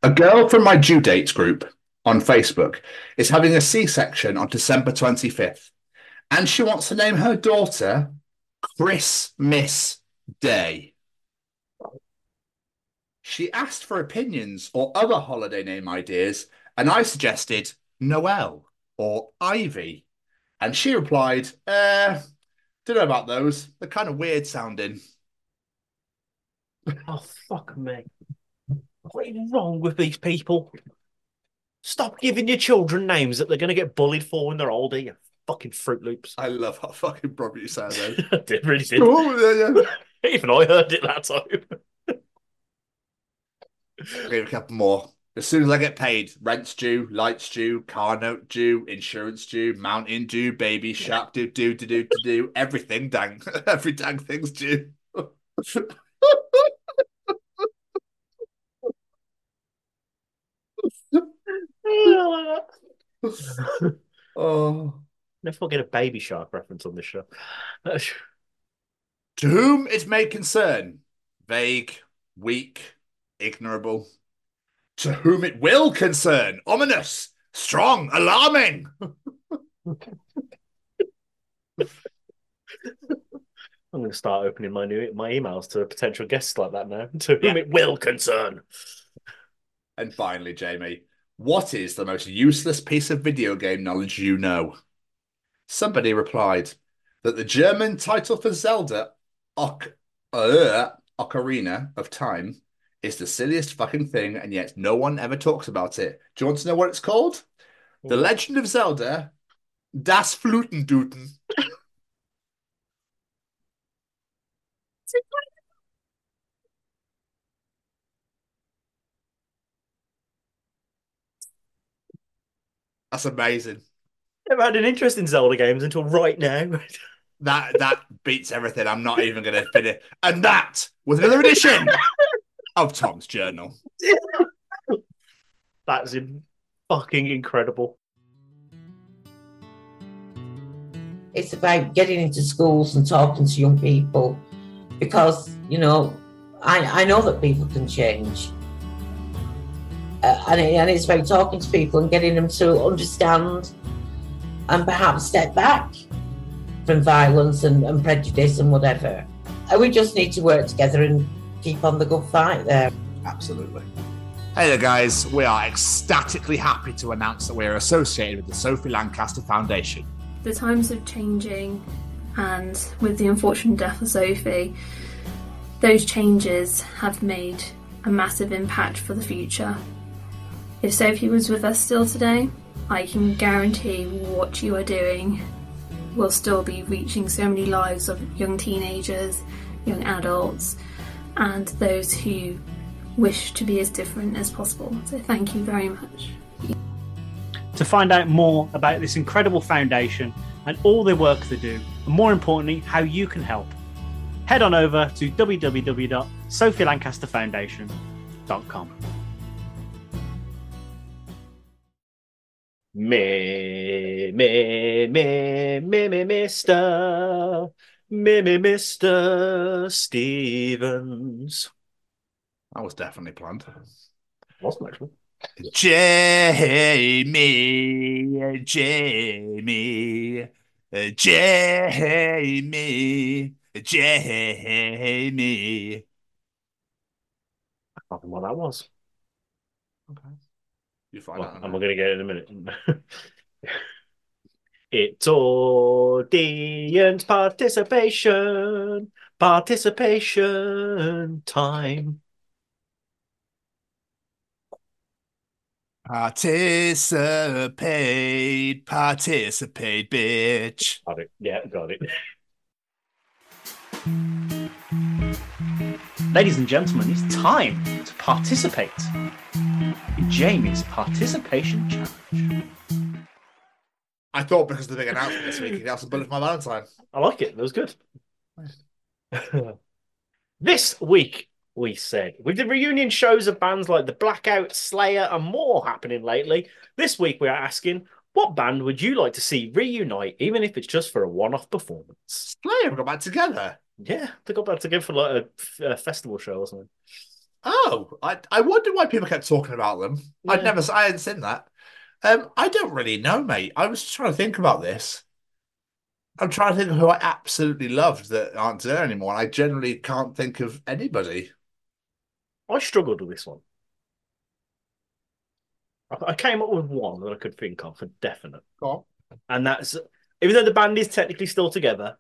[SPEAKER 8] A girl from my due dates group on Facebook is having a C section on December 25th, and she wants to name her daughter Chris Miss Day. She asked for opinions or other holiday name ideas, and I suggested Noel or Ivy. And she replied, uh, don't know about those. They're kind of weird sounding. [LAUGHS]
[SPEAKER 7] Oh fuck me! What is wrong with these people? Stop giving your children names that they're going to get bullied for when they're older. You fucking Fruit Loops.
[SPEAKER 8] I love how fucking proper you sound. Though. [LAUGHS]
[SPEAKER 7] I did really did.
[SPEAKER 8] Oh, yeah, yeah. [LAUGHS]
[SPEAKER 7] Even I heard it that time.
[SPEAKER 8] I'll give a couple more. As soon as I get paid, rent's due, lights due, car note due, insurance due, mountain due, baby shark due, do do do do do, everything dang, [LAUGHS] every dang thing's due. [LAUGHS] oh,
[SPEAKER 7] never forget a Baby Shark reference on this show. [LAUGHS]
[SPEAKER 8] to whom it may concern, vague, weak, ignorable. To whom it will concern, ominous, strong, alarming. [LAUGHS]
[SPEAKER 7] I'm going to start opening my new my emails to potential guests like that now. To whom it will concern.
[SPEAKER 8] And finally, Jamie, what is the most useless piece of video game knowledge you know? Somebody replied that the German title for Zelda, Oc- uh, Ocarina of Time, is the silliest fucking thing, and yet no one ever talks about it. Do you want to know what it's called? The Legend of Zelda, Das Fluten Flutenduten. That's amazing.
[SPEAKER 7] Never had an interest in Zelda games until right now.
[SPEAKER 8] That that beats everything. I'm not even going to finish. And that was another edition [LAUGHS] of Tom's Journal. [LAUGHS]
[SPEAKER 7] That's in- fucking incredible.
[SPEAKER 13] It's about getting into schools and talking to young people because, you know, I, I know that people can change. Uh, and, it, and it's about talking to people and getting them to understand and perhaps step back from violence and, and prejudice and whatever. And we just need to work together and keep on the good fight there.
[SPEAKER 8] Absolutely. Hey there, guys. We are ecstatically happy to announce that we are associated with the Sophie Lancaster Foundation.
[SPEAKER 14] The times are changing, and with the unfortunate death of Sophie, those changes have made a massive impact for the future. If Sophie was with us still today, I can guarantee what you are doing will still be reaching so many lives of young teenagers, young adults, and those who wish to be as different as possible. So, thank you very much.
[SPEAKER 15] To find out more about this incredible foundation and all the work they do, and more importantly, how you can help, head on over to www.sophielancasterfoundation.com.
[SPEAKER 7] Me, me, me, me, me, Mister, me, me, Mister Stevens.
[SPEAKER 8] That was definitely planned.
[SPEAKER 7] Wasn't actually.
[SPEAKER 8] Jamie, Jamie, uh, Jamie, uh, Jamie.
[SPEAKER 7] I can't remember what that was. Okay.
[SPEAKER 8] You find
[SPEAKER 7] Well,
[SPEAKER 8] out.
[SPEAKER 7] I'm going to get it in a minute. [LAUGHS] it's audience participation, participation time.
[SPEAKER 8] Participate, participate, bitch.
[SPEAKER 7] Got it. Yeah, got it. Ladies and gentlemen, it's time to participate in Jamie's participation challenge.
[SPEAKER 8] I thought because of the big announcement this week, have some bullet for my Valentine.
[SPEAKER 7] I like it. That was good. [LAUGHS] this week, we said, with the reunion shows of bands like The Blackout, Slayer, and more happening lately, this week we are asking, what band would you like to see reunite, even if it's just for a one off performance?
[SPEAKER 8] Slayer got back together.
[SPEAKER 7] Yeah, they got back together for like a, a festival show or something.
[SPEAKER 8] Oh, I, I wonder why people kept talking about them. I'd never, I hadn't seen that. Um, I don't really know, mate. I was trying to think about this. I'm trying to think of who I absolutely loved that aren't there anymore. And I generally can't think of anybody.
[SPEAKER 7] I struggled with this one. I came up with one that I could think of for definite.
[SPEAKER 8] On.
[SPEAKER 7] And that's even though the band is technically still together,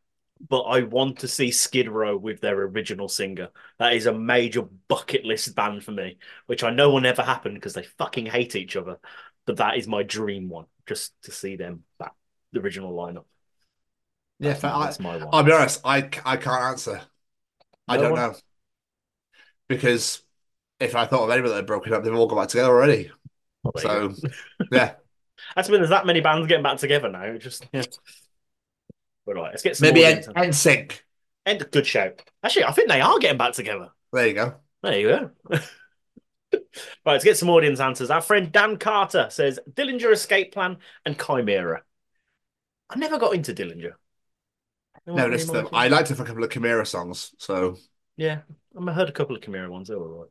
[SPEAKER 7] but I want to see Skid Row with their original singer. That is a major bucket list band for me, which I know will never happen because they fucking hate each other. But that is my dream one, just to see them back, the original lineup.
[SPEAKER 8] Yeah,
[SPEAKER 7] That's
[SPEAKER 8] fair.
[SPEAKER 7] my-
[SPEAKER 8] I,
[SPEAKER 7] that's my one.
[SPEAKER 8] I'll be honest. I, I can't answer. I don't
[SPEAKER 7] one?
[SPEAKER 8] know because if I thought of anybody that had broken up, they've all got back together already.
[SPEAKER 7] Oh,
[SPEAKER 8] So [LAUGHS] yeah, [LAUGHS]
[SPEAKER 7] That's when there's that many bands getting back together now. it Just yeah. But right, let's get some
[SPEAKER 8] maybe N- NSYNC.
[SPEAKER 7] And good shout. Actually, I think they are getting back together.
[SPEAKER 8] There you go.
[SPEAKER 7] There you go. [LAUGHS] right, let's get some audience answers. Our friend Dan Carter says Dillinger Escape Plan and Chimaira. I never got into Dillinger.
[SPEAKER 8] No,
[SPEAKER 7] really
[SPEAKER 8] listen,
[SPEAKER 7] mind
[SPEAKER 8] I liked a couple of Chimaira songs. So
[SPEAKER 7] Yeah, I heard a couple of Chimaira ones. They were all right.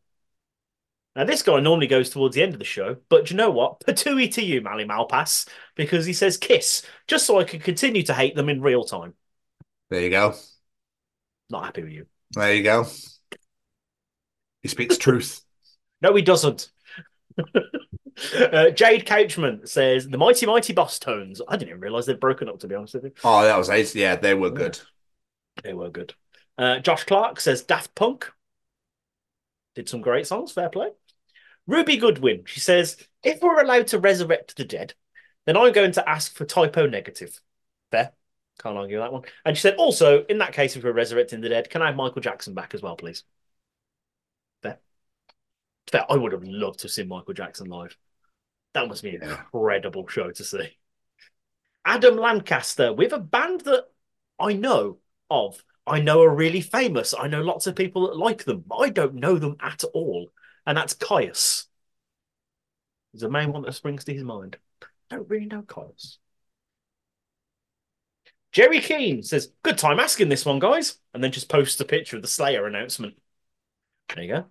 [SPEAKER 7] Now, this guy normally goes towards the end of the show, but do you know what? Patooey to you, Mally Malpass, because he says kiss, just so I can continue to hate them in real time.
[SPEAKER 8] there you go.
[SPEAKER 7] Not happy with you.
[SPEAKER 8] There you go. He speaks truth.
[SPEAKER 7] No, he doesn't. uh, Jade Couchman says the Mighty Mighty Bosstones. I didn't even realize they'd broken up. To be honest with you,
[SPEAKER 8] Oh, that was ace. Yeah, they were good.
[SPEAKER 7] they were good. Uh, Josh Clark says Daft Punk did some great songs. Fair play. Ruby Goodwin. She says if we're allowed to resurrect the dead, then I'm going to ask for Type O Negative. Fair. Can't argue that one. And she said also in that case, if we're resurrecting the dead, can I have Michael Jackson back as well, please? I would have loved to see Michael Jackson live. That must be an incredible show to see. Adam Lancaster with a band that I know of. I know are really famous. I know lots of people that like them, but I don't know them at all. And that's Kyuss. Is the main one that springs to his mind. I don't really know Kyuss. Jerry Keane says, Good time asking this one, guys. And then just posts a picture of the Slayer announcement. There you go.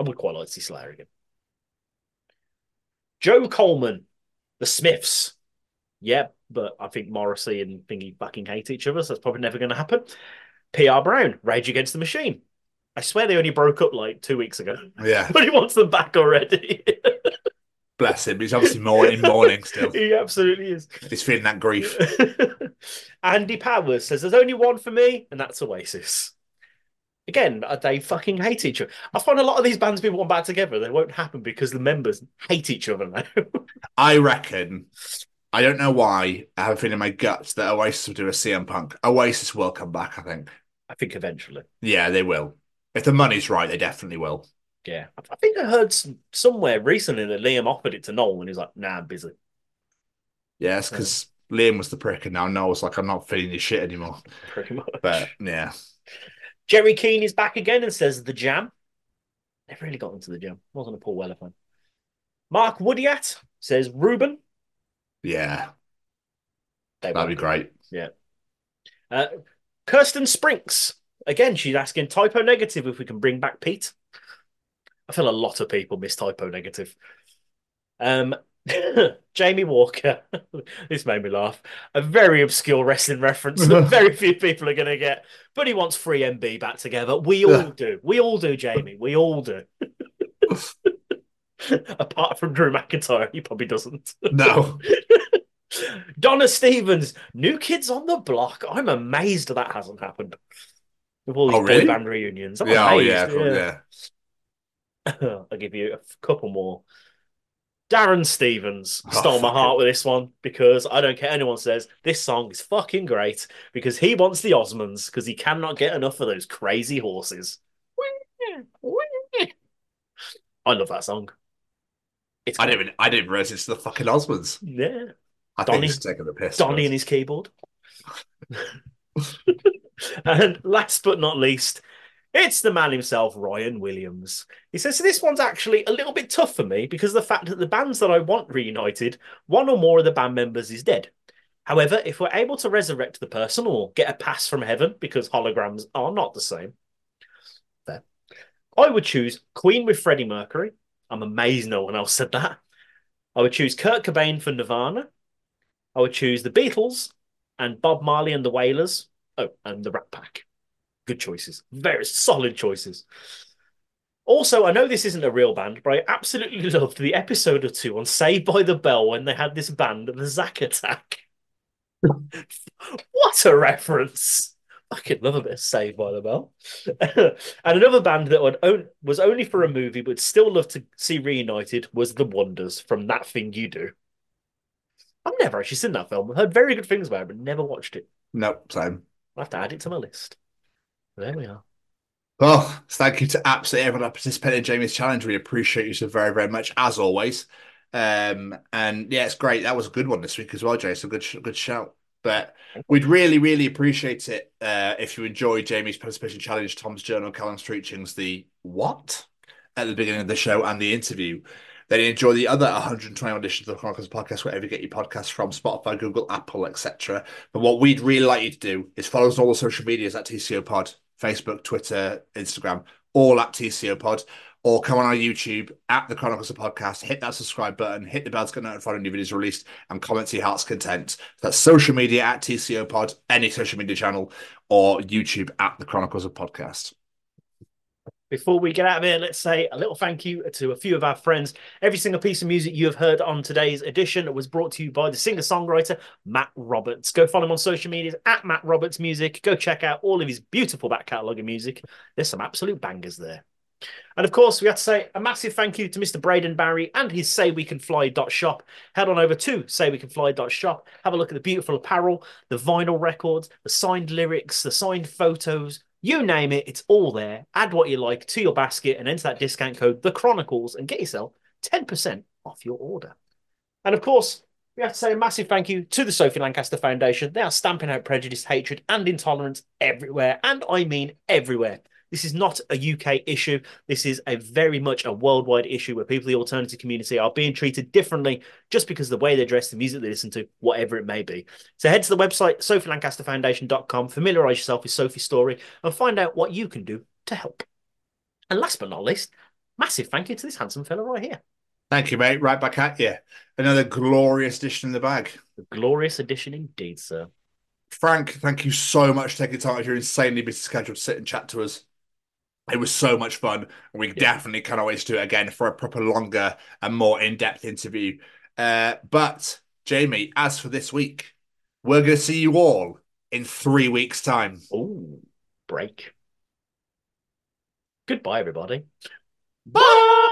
[SPEAKER 7] I would quite like to see Slayer again. Joe Coleman, the Smiths. Yeah, but I think Morrissey and Thingy fucking hate each other, so that's probably never going to happen. PR Brown, Rage Against the Machine. I swear they only broke up like two weeks ago,
[SPEAKER 8] Yeah, [LAUGHS]
[SPEAKER 7] but he wants them back already. [LAUGHS]
[SPEAKER 8] bless him. He's obviously mourning, mourning still. [LAUGHS]
[SPEAKER 7] he absolutely is.
[SPEAKER 8] He's feeling that grief.
[SPEAKER 7] Andy Powers says there's only one for me, and that's Oasis. Again, uh, they fucking hate each other. I find a lot of these bands people want back together. They won't happen because the members hate each other now. [LAUGHS]
[SPEAKER 8] I reckon. I don't know why. I have a feeling in my guts that Oasis will do a CM Punk. Oasis will come back. I think.
[SPEAKER 7] I think eventually.
[SPEAKER 8] Yeah, they will. If the money's right, they definitely will.
[SPEAKER 7] Yeah, I- think I heard some, somewhere recently that Liam offered it to Noel, and he's like, "Nah, I'm busy."
[SPEAKER 8] Yeah, it's because Liam was the prick, and now Noel's like, I'm not feeling your shit anymore.
[SPEAKER 7] Pretty much.
[SPEAKER 8] But yeah,
[SPEAKER 7] Jerry Keane is back again and says the Jam. They've really got into the Jam. Wasn't a Paul Weller fan. Mark Woodyat says Reuben.
[SPEAKER 8] yeah,
[SPEAKER 7] They
[SPEAKER 8] that'd be
[SPEAKER 7] good.
[SPEAKER 8] great.
[SPEAKER 7] Yeah. Uh, Kirsten Sprinks. Again, she's asking Type O Negative if we can bring back Pete. I feel a lot of people miss Type O Negative. Um, [LAUGHS] Jamie Walker. [LAUGHS] this made me laugh. A very obscure wrestling reference that [LAUGHS] very few people are going to get. But he wants 3MB back together. We all do. We all do, Jamie. We all do. Apart from Drew McIntyre, he probably doesn't.
[SPEAKER 8] No.
[SPEAKER 7] Donna Stevens, new kids on the block. I'm amazed that hasn't happened. With all oh, these
[SPEAKER 8] Oh, really?
[SPEAKER 7] band reunions. I'm
[SPEAKER 8] Yeah, oh,
[SPEAKER 7] amazed,
[SPEAKER 8] yeah, yeah.
[SPEAKER 7] I'll give you a couple more. Darren Stevens
[SPEAKER 8] Oh,
[SPEAKER 7] stole my heart with this one because I don't care anyone says this song is fucking great because he wants the Osmonds because he cannot get enough of those crazy horses. I love that song. It's
[SPEAKER 8] I didn't even I didn't realize it's the fucking Osmonds.
[SPEAKER 7] Yeah.
[SPEAKER 8] I
[SPEAKER 7] Donny-
[SPEAKER 8] think taking the piss.
[SPEAKER 7] Donny and his keyboard. [LAUGHS] and last but not least, it's the man himself, Ryan Williams. He says, so this one's actually a little bit tough for me because of the fact that the bands that I want reunited, one or more of the band members is dead. However, if we're able to resurrect the person or get a pass from heaven, because holograms are not the same, there. I would choose Queen with Freddie Mercury. I'm amazed no one else said that. I would choose Kurt Cobain for Nirvana. I would choose the Beatles and Bob Marley and the Wailers. Oh, and the Rat Pack. Good choices. Very solid choices. Also, I know this isn't a real band, but I absolutely [LAUGHS] loved the episode or two on Saved by the Bell when they had this band, the Zack Attack. [LAUGHS] what a reference! I could love a bit of Saved by the Bell. [LAUGHS] and another band that would own, was only for a movie but still love to see reunited was The Wonders from That Thing You Do. I've never actually seen that film. I've heard very good things about it, but never watched it.
[SPEAKER 8] Nope, same.
[SPEAKER 7] I'll have to add it to my list. There we are.
[SPEAKER 8] Well, thank you to absolutely everyone that participated in Jamie's challenge. We appreciate you so very, very much, as always. Um, and yeah, it's great. That was a good one this week as well, Jay. So good, good shout. But we'd really, really appreciate it uh, if you enjoyed Jamie's participation challenge, Tom's Journal, Callum's Treachings the what at the beginning of the show and the interview. Then enjoy the other 120 auditions of the Chronicles podcast, wherever you get your podcasts from, Spotify, Google, Apple, etc. But what we'd really like you to do is follow us on all the social medias at TCO Pod, Facebook, Twitter, Instagram, all at TCO Pod, or come on our YouTube at the Chronicles of Podcast, hit that subscribe button, hit the bell to get notified when new videos released, and comment to your heart's content. That's social media at TCO Pod, any social media channel, or YouTube at the Chronicles of Podcast.
[SPEAKER 7] Before we get out of here, let's say a little thank you to a few of our friends. Every single piece of music you have heard on today's edition was brought to you by the singer songwriter Matt Roberts. Go follow him on social media at Matt Roberts Music. Go check out all of his beautiful back catalogue of music. There's some absolute bangers there. And of course, we have to say a massive thank you to Mr. Braden Barry and his Say We Can Fly shop. Head on over to Say We Can Fly shop. Have a look at the beautiful apparel, the vinyl records, the signed lyrics, the signed photos. You name it, it's all there. Add what you like to your basket and enter that discount code, The Chronicles, and get yourself 10% off your order. And of course, we have to say a massive thank you to the Sophie Lancaster Foundation. They are stamping out prejudice, hatred, and intolerance everywhere. And I mean everywhere. This is not a UK issue. This is a very much a worldwide issue where people in the alternative community are being treated differently just because of the way they dress, the music they listen to, whatever it may be. So head to the website, sophielancasterfoundation.com, familiarize yourself with Sophie's story, and find out what you can do to help. And last but not least, massive thank you to this handsome fellow right here.
[SPEAKER 8] Thank you, mate. Right back at you. Another glorious edition in the bag.
[SPEAKER 7] A glorious edition indeed, sir.
[SPEAKER 8] Frank, thank you so much for taking time out of your insanely busy schedule to sit and chat to us. It was so much fun. We definitely cannot wait to do it again for a proper longer and more in-depth interview. Uh, but Jamie, as for this week, we're going to see you all in three weeks' time.
[SPEAKER 7] Oh, break. Goodbye, everybody.
[SPEAKER 8] Bye.